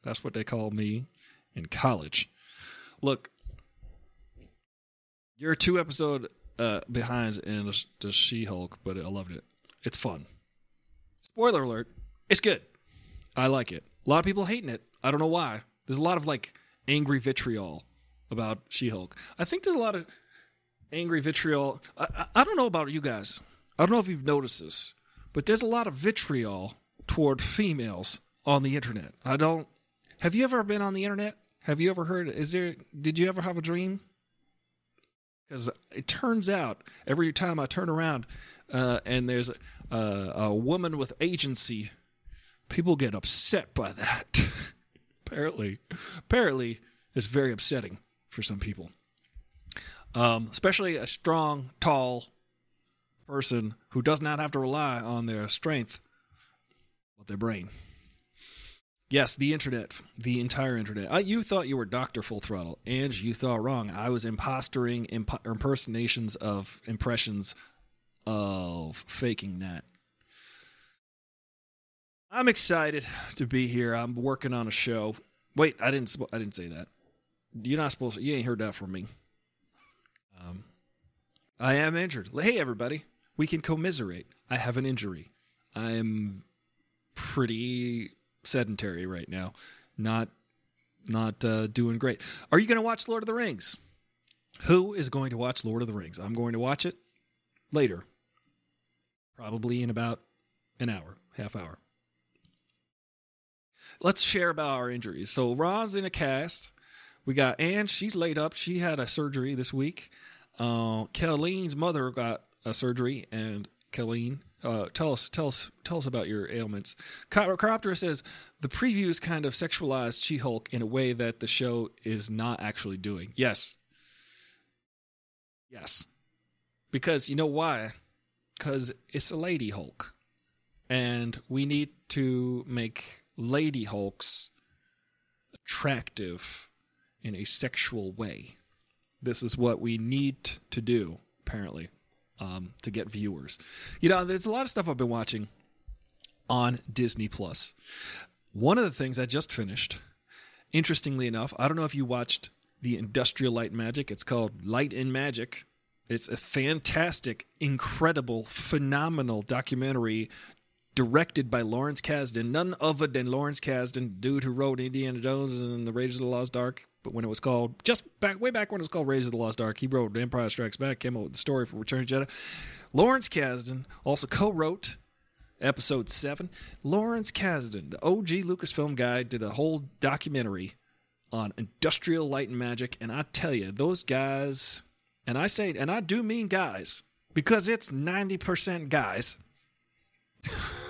That's what they call me in college. Look, you're two episode uh, behind in the, the She Hulk, but I loved it. It's fun. Spoiler alert: It's good. I like it. A lot of people hating it. I don't know why. There's a lot of like angry vitriol about She Hulk. I think there's a lot of angry vitriol. I, I, don't know about you guys. I don't know if you've noticed this, but there's a lot of vitriol toward females on the internet. I don't. Have you ever been on the internet? Have you ever heard? Is there? Did you ever have a dream? Because it turns out every time I turn around uh, and there's a, a woman with agency, people get upset by that. apparently, apparently, it's very upsetting for some people, um, especially a strong, tall person who does not have to rely on their strength, but their brain. Yes, the internet, the entire internet. Uh, you thought you were Doctor Full Throttle, and you thought wrong. I was impostering imp- impersonations of impressions of faking that. I'm excited to be here. I'm working on a show. Wait, I didn't. I didn't say that. You're not supposed. to. You ain't heard that from me. Um, I am injured. Hey, everybody, we can commiserate. I have an injury. I am pretty sedentary right now. Not, not uh, doing great. Are you going to watch Lord of the Rings? Who is going to watch Lord of the Rings? I'm going to watch it later, probably in about an hour, half hour. Let's share about our injuries. So Ron's in a cast. We got Anne. She's laid up. She had a surgery this week. Uh, Kelleen's mother got a surgery, and Kelleen Uh, tell us, tell us, tell us about your ailments. Chiroptera says the previews kind of sexualized She-Hulk in a way that the show is not actually doing. Yes, yes, because you know why? Because it's a lady Hulk, and we need to make lady Hulks attractive in a sexual way. This is what we need to do, apparently, um, to get viewers. You know, there's a lot of stuff I've been watching on Disney Plus. One of the things I just finished, interestingly enough, I don't know if you watched the Industrial Light Magic. It's called Light and Magic. It's a fantastic, incredible, phenomenal documentary directed by Lawrence Kasdan, none other than Lawrence Kasdan, dude who wrote Indiana Jones and the Raiders of the Lost Ark. But when it was called just back way back when it was called Raiders of the Lost Ark, he wrote Empire Strikes Back, came up with the story for Return of Jedi. Lawrence Kasdan also co-wrote episode seven. Lawrence Kasdan, the OG Lucasfilm guy, did a whole documentary on industrial light and magic, and I tell you, those guys, and I say, and I do mean guys, because it's ninety percent guys.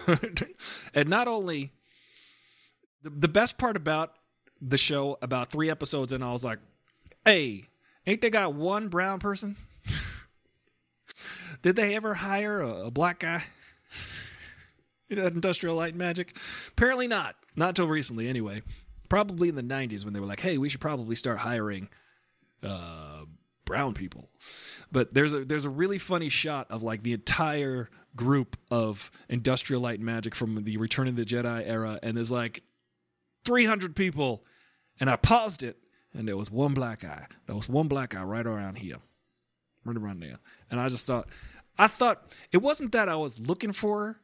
and not only the, the best part about the show about three episodes and i was like hey ain't they got one brown person? Did they ever hire a, a black guy? In industrial light and magic? Apparently not. Not till recently anyway. Probably in the 90s when they were like hey we should probably start hiring uh, brown people. But there's a there's a really funny shot of like the entire group of industrial light and magic from the Return of the Jedi era, and there's like 300 people, and I paused it, and there was one black eye. There was one black eye right around here, right around there, and I just thought, I thought it wasn't that I was looking for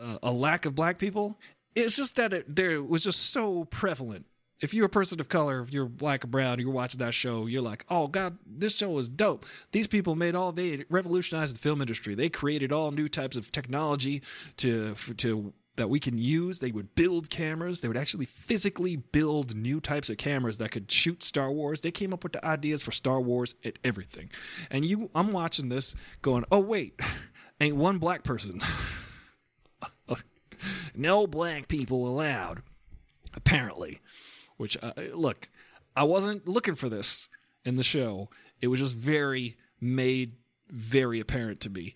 uh, a lack of black people. It's just that it there was just so prevalent if you're a person of color, if you're black or brown, you're watching that show, you're like, oh God, this show is dope. These people made all they revolutionized the film industry. They created all new types of technology to to that we can use. They would build cameras. They would actually physically build new types of cameras that could shoot Star Wars. They came up with the ideas for Star Wars and everything. And you, I'm watching this, going, oh wait, ain't one black person. no black people allowed, apparently. Which uh, look, I wasn't looking for this in the show. It was just very made very apparent to me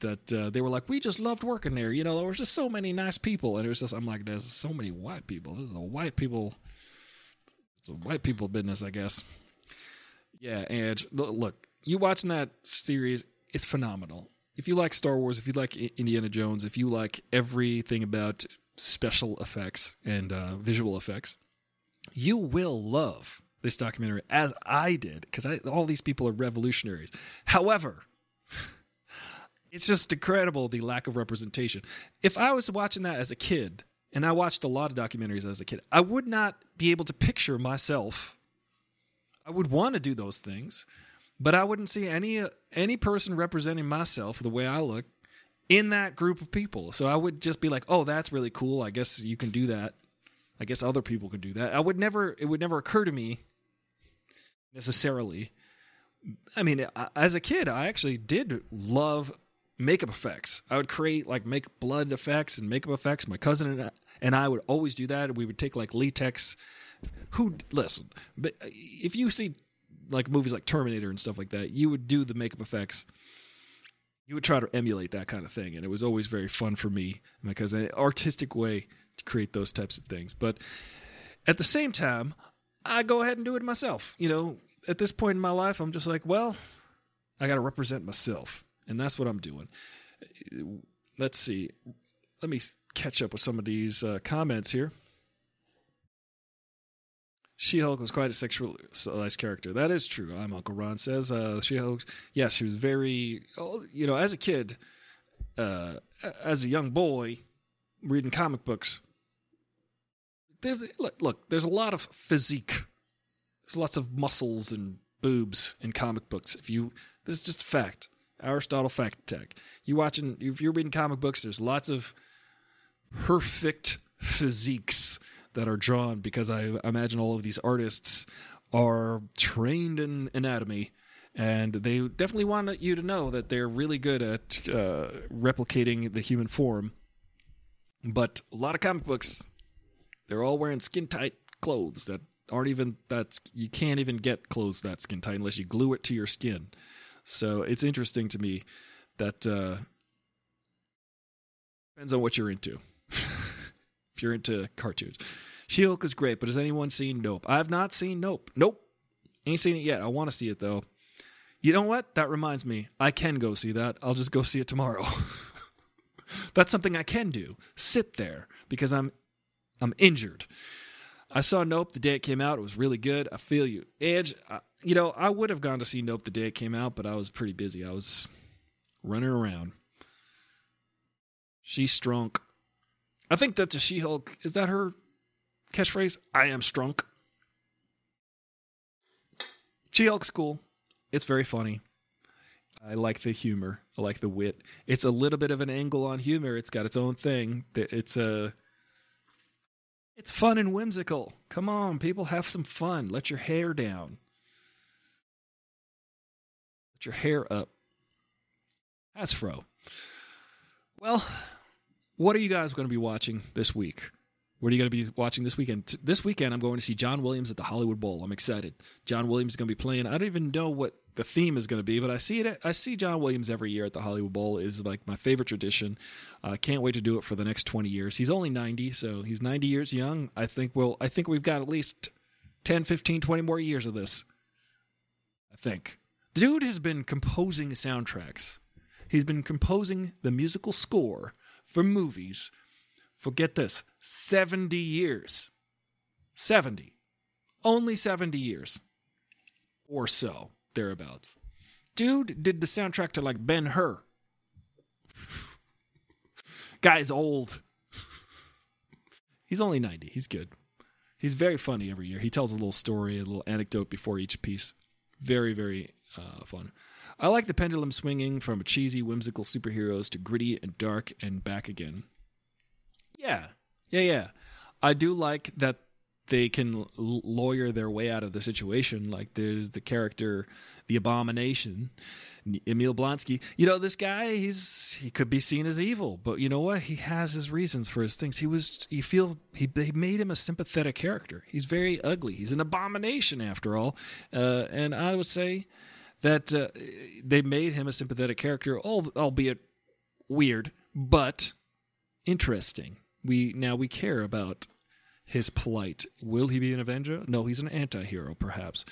that uh, they were like, we just loved working there. You know, there was just so many nice people, and it was just I'm like, there's so many white people. This is a white people. It's a white people business, I guess. Yeah, and look, you watching that series, it's phenomenal. If you like Star Wars, if you like Indiana Jones, if you like everything about special effects and uh, visual effects, you will love this documentary as I did because all these people are revolutionaries. However, it's just incredible the lack of representation. If I was watching that as a kid, and I watched a lot of documentaries as a kid, I would not be able to picture myself. I would want to do those things, but I wouldn't see any any person representing myself the way I look in that group of people. So I would just be like, "Oh, that's really cool. I guess you can do that." I guess other people could do that. I would never. It would never occur to me necessarily. I mean, as a kid, I actually did love makeup effects. I would create like make blood effects and makeup effects. My cousin and I, and I would always do that. We would take like latex. Who listen? But if you see like movies like Terminator and stuff like that, you would do the makeup effects. You would try to emulate that kind of thing, and it was always very fun for me because an artistic way to create those types of things. But at the same time, I go ahead and do it myself. You know, at this point in my life, I'm just like, well, I got to represent myself. And that's what I'm doing. Let's see. Let me catch up with some of these uh, comments here. She Hulk was quite a sexualized character. That is true. I'm Uncle Ron says. Uh, she Hulk, yes, she was very, oh, you know, as a kid, uh, as a young boy, reading comic books, there's look, look, there's a lot of physique. There's lots of muscles and boobs in comic books. If you this is just fact. Aristotle fact tech. You watching if you're reading comic books, there's lots of perfect physiques that are drawn because I imagine all of these artists are trained in anatomy and they definitely want you to know that they're really good at uh, replicating the human form. But a lot of comic books, they're all wearing skin tight clothes that aren't even that's you can't even get clothes that skin tight unless you glue it to your skin. So it's interesting to me that uh, depends on what you're into. if you're into cartoons, She Hulk is great, but has anyone seen Nope? I've not seen Nope. Nope, ain't seen it yet. I want to see it though. You know what? That reminds me. I can go see that. I'll just go see it tomorrow. That's something I can do. Sit there because I'm I'm injured. I saw Nope the day it came out. It was really good. I feel you, Edge. You know, I would have gone to see Nope the day it came out, but I was pretty busy. I was running around. She's strunk. I think that's a She Hulk. Is that her catchphrase? I am strunk. She Hulk's cool. It's very funny. I like the humor. I like the wit. It's a little bit of an angle on humor. It's got its own thing. It's a it's fun and whimsical. Come on, people, have some fun. Let your hair down. Let your hair up. Hasbro. Well, what are you guys going to be watching this week? What are you going to be watching this weekend? This weekend, I'm going to see John Williams at the Hollywood Bowl. I'm excited. John Williams is going to be playing. I don't even know what the theme is going to be, but I see it. I see John Williams every year at the Hollywood Bowl. is like my favorite tradition. I uh, can't wait to do it for the next 20 years. He's only 90, so he's 90 years young. I think. we'll. I think we've got at least 10, 15, 20 more years of this. I think. Dude has been composing soundtracks. He's been composing the musical score for movies. Forget this 70 years. 70. Only 70 years. Or so, thereabouts. Dude did the soundtrack to like Ben Hur. Guy's old. He's only 90. He's good. He's very funny every year. He tells a little story, a little anecdote before each piece. Very, very uh, fun. I like the pendulum swinging from cheesy, whimsical superheroes to gritty and dark and back again. Yeah, yeah, yeah. I do like that they can lawyer their way out of the situation. Like there's the character, the abomination, Emil Blonsky. You know, this guy, he's he could be seen as evil, but you know what? He has his reasons for his things. He was you feel he they made him a sympathetic character. He's very ugly. He's an abomination after all, uh, and I would say that uh, they made him a sympathetic character, albeit weird, but interesting we now we care about his plight. Will he be an Avenger? No, he's an anti-hero, perhaps.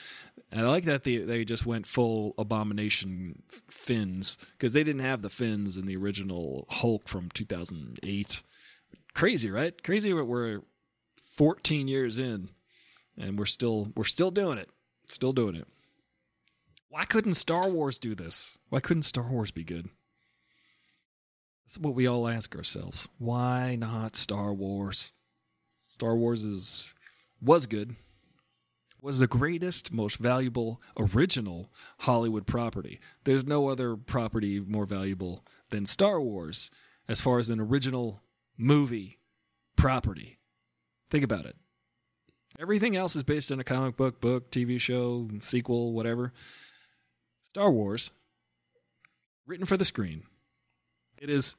And I like that they they just went full abomination fins because they didn't have the fins in the original Hulk from 2008. Crazy, right? Crazy. We're 14 years in, and we're still we're still doing it. Still doing it. Why couldn't Star Wars do this? Why couldn't Star Wars be good? That's what we all ask ourselves. Why not Star Wars? Star Wars is was good. Was the greatest, most valuable original Hollywood property. There's no other property more valuable than Star Wars as far as an original movie property. Think about it. Everything else is based on a comic book, book, TV show, sequel, whatever. Star Wars, written for the screen, it is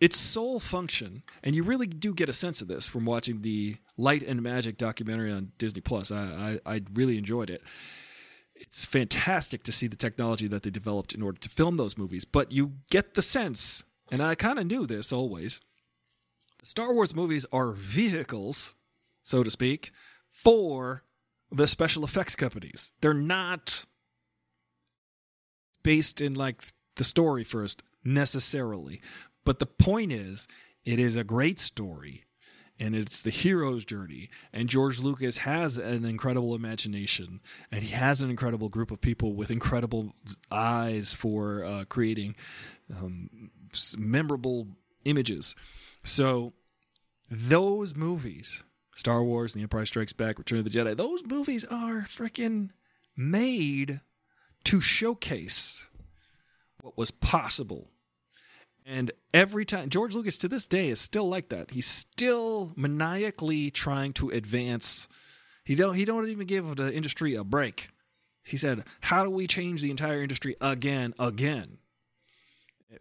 its sole function, and you really do get a sense of this from watching the Light and Magic documentary on Disney Plus. I, I, I really enjoyed it. It's fantastic to see the technology that they developed in order to film those movies, but you get the sense, and I kind of knew this always. Star Wars movies are vehicles, so to speak, for the special effects companies. They're not based in like the story first necessarily. But the point is, it is a great story and it's the hero's journey. And George Lucas has an incredible imagination, and he has an incredible group of people with incredible eyes for uh, creating um, memorable images. So, those movies, Star Wars, The Empire Strikes Back, Return of the Jedi, those movies are freaking made to showcase what was possible. And every time, George Lucas to this day is still like that. He's still maniacally trying to advance. He don't. He don't even give the industry a break. He said, How do we change the entire industry again, again?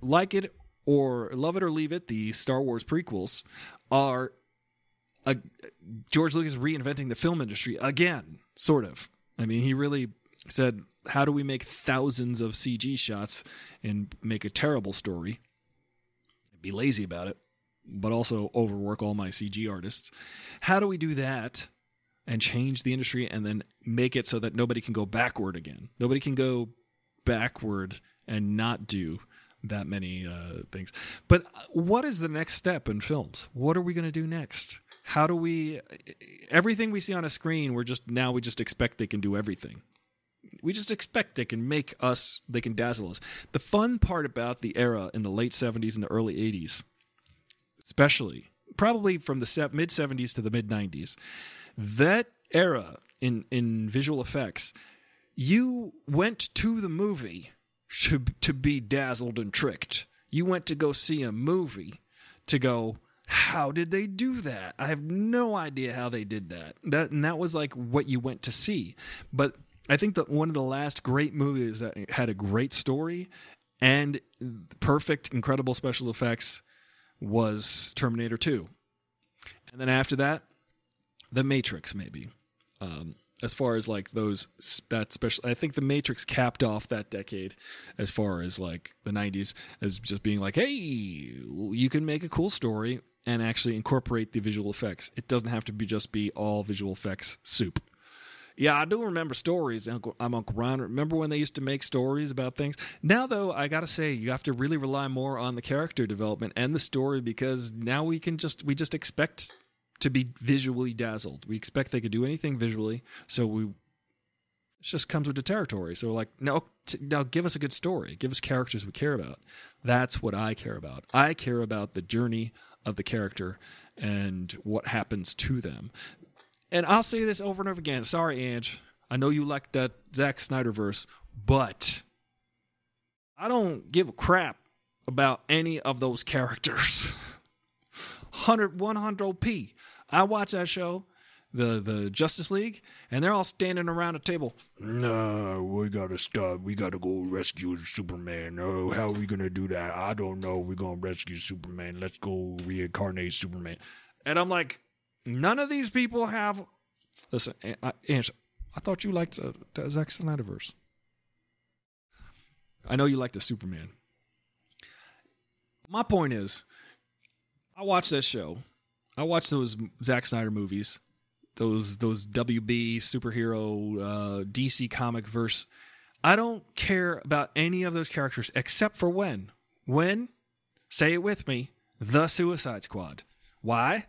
Like it or love it or leave it, the Star Wars prequels are uh, George Lucas reinventing the film industry again, sort of. I mean, he really said, How do we make thousands of CG shots and make a terrible story? Be lazy about it, but also overwork all my CG artists. How do we do that and change the industry and then make it so that nobody can go backward again? Nobody can go backward and not do that many uh, things. But what is the next step in films? What are we going to do next? How do we everything we see on a screen? We're just now we just expect they can do everything. We just expect they can make us, they can dazzle us. The fun part about the era in the late 70s and the early 80s, especially probably from the mid 70s to the mid 90s, that era in, in visual effects, you went to the movie to, to be dazzled and tricked. You went to go see a movie to go, how did they do that? I have no idea how they did that. That and that was like what you went to see. But I think that one of the last great movies that had a great story and perfect, incredible special effects was Terminator 2. And then after that, The Matrix, maybe. Um, as far as like those that special i think the matrix capped off that decade as far as like the 90s as just being like hey you can make a cool story and actually incorporate the visual effects it doesn't have to be just be all visual effects soup yeah, I do remember stories. Uncle, I'm Uncle Ron. Remember when they used to make stories about things? Now, though, I gotta say, you have to really rely more on the character development and the story because now we can just we just expect to be visually dazzled. We expect they could do anything visually, so we it just comes with the territory. So like, no, t- now give us a good story. Give us characters we care about. That's what I care about. I care about the journey of the character and what happens to them. And I'll say this over and over again. Sorry, Ange. I know you like that Zack Snyder verse, but I don't give a crap about any of those characters. 100 100p. I watch that show, the the Justice League, and they're all standing around a table. No, we gotta stop. We gotta go rescue Superman. Oh, how are we gonna do that? I don't know. We're gonna rescue Superman. Let's go reincarnate Superman. And I'm like, none of these people have. Listen, I, Ange, I thought you liked uh, the Zack Snyderverse. I know you like the Superman. My point is, I watch that show. I watch those Zack Snyder movies, those those WB superhero uh, DC comic verse. I don't care about any of those characters except for when. When? Say it with me. The Suicide Squad. Why?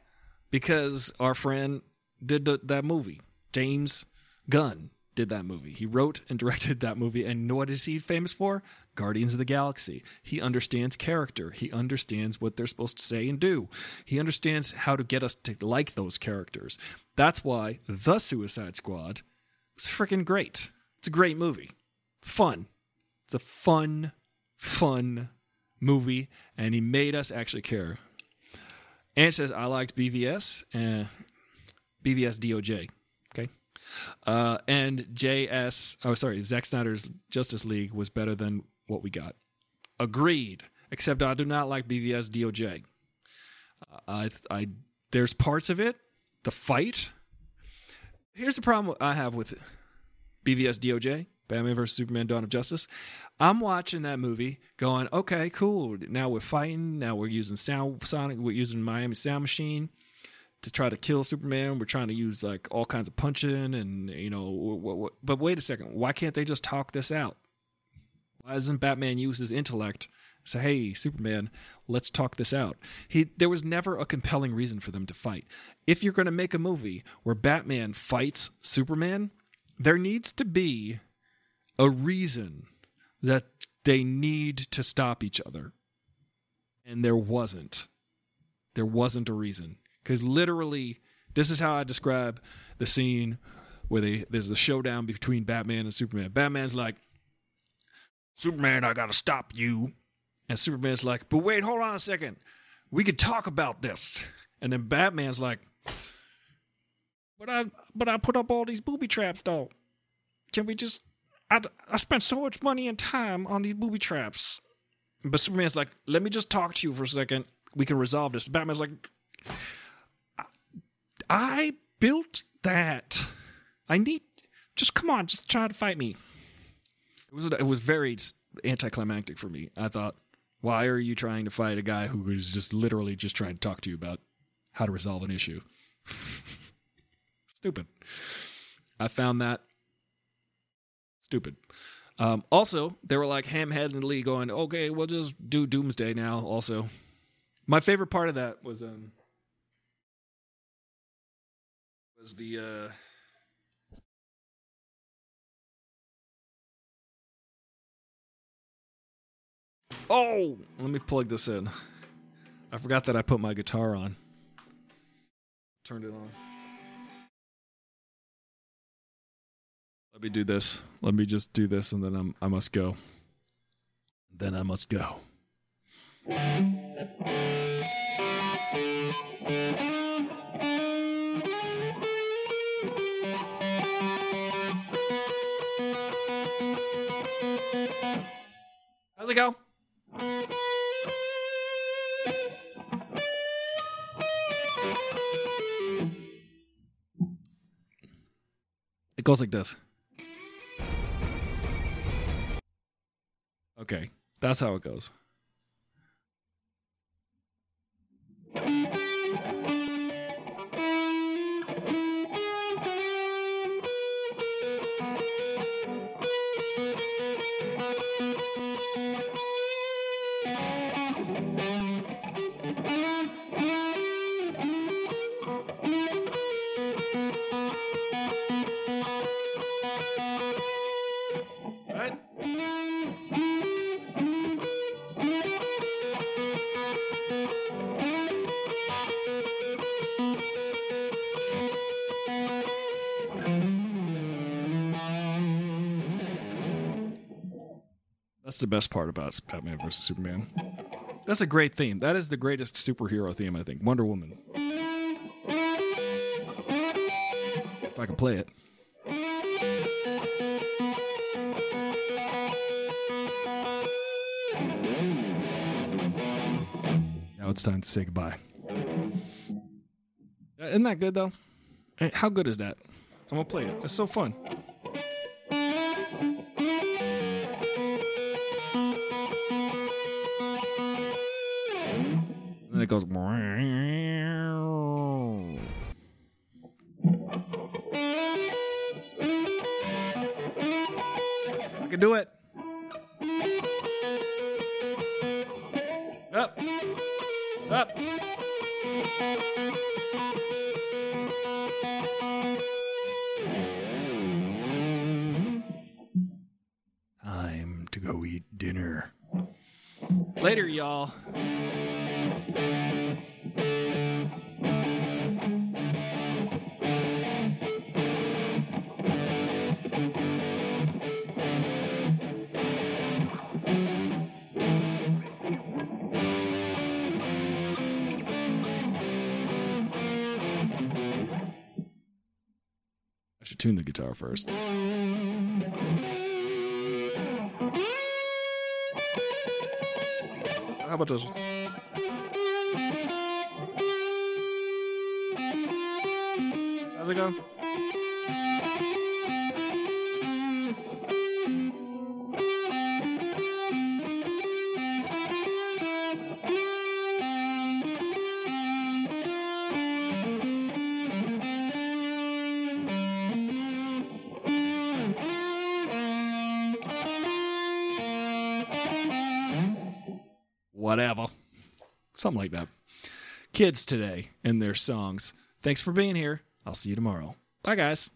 Because our friend did that movie. James Gunn did that movie. He wrote and directed that movie. And what is he famous for? Guardians of the Galaxy. He understands character. He understands what they're supposed to say and do. He understands how to get us to like those characters. That's why The Suicide Squad is freaking great. It's a great movie. It's fun. It's a fun, fun movie. And he made us actually care. And says, I liked BVS and BVS DOJ. Okay. Uh, and JS, oh, sorry, Zack Snyder's Justice League was better than what we got. Agreed. Except I do not like BVS DOJ. Uh, I, I, there's parts of it, the fight. Here's the problem I have with BVS DOJ, Batman vs Superman: Dawn of Justice. I'm watching that movie, going, okay, cool. Now we're fighting. Now we're using sound, Sonic. We're using Miami Sound Machine to try to kill Superman. We're trying to use like all kinds of punching and you know. What, what, but wait a second, why can't they just talk this out? Why doesn't Batman use his intellect? Say, hey, Superman, let's talk this out. He, there was never a compelling reason for them to fight. If you're going to make a movie where Batman fights Superman, there needs to be a reason that they need to stop each other. And there wasn't. There wasn't a reason. Because literally, this is how I describe the scene where they there's a showdown between Batman and Superman. Batman's like, Superman, I gotta stop you. And Superman's like, but wait, hold on a second. We could talk about this. And then Batman's like, but I but I put up all these booby traps though. Can we just I, I spent so much money and time on these booby traps. But Superman's like, let me just talk to you for a second. We can resolve this. Batman's like, I, built that. I need, just come on, just try to fight me. It was it was very anticlimactic for me. I thought, why are you trying to fight a guy who is just literally just trying to talk to you about how to resolve an issue? Stupid. I found that stupid. Um, also, they were like ham-headedly going, "Okay, we'll just do Doomsday now." Also, my favorite part of that was um was the uh Oh, let me plug this in. I forgot that I put my guitar on. Turned it on. Let me do this. Let me just do this and then I'm I must go. Then I must go. How's it go? It goes like this. Okay, that's how it goes. The best part about Batman versus Superman. That's a great theme. That is the greatest superhero theme, I think. Wonder Woman. If I can play it. Now it's time to say goodbye. Uh, Isn't that good though? How good is that? I'm gonna play it. It's so fun. It goes. I can do it. Up. Up. Time to go eat dinner. Later, y'all. Guitar first. How about this? Something like that. Kids today and their songs. Thanks for being here. I'll see you tomorrow. Bye, guys.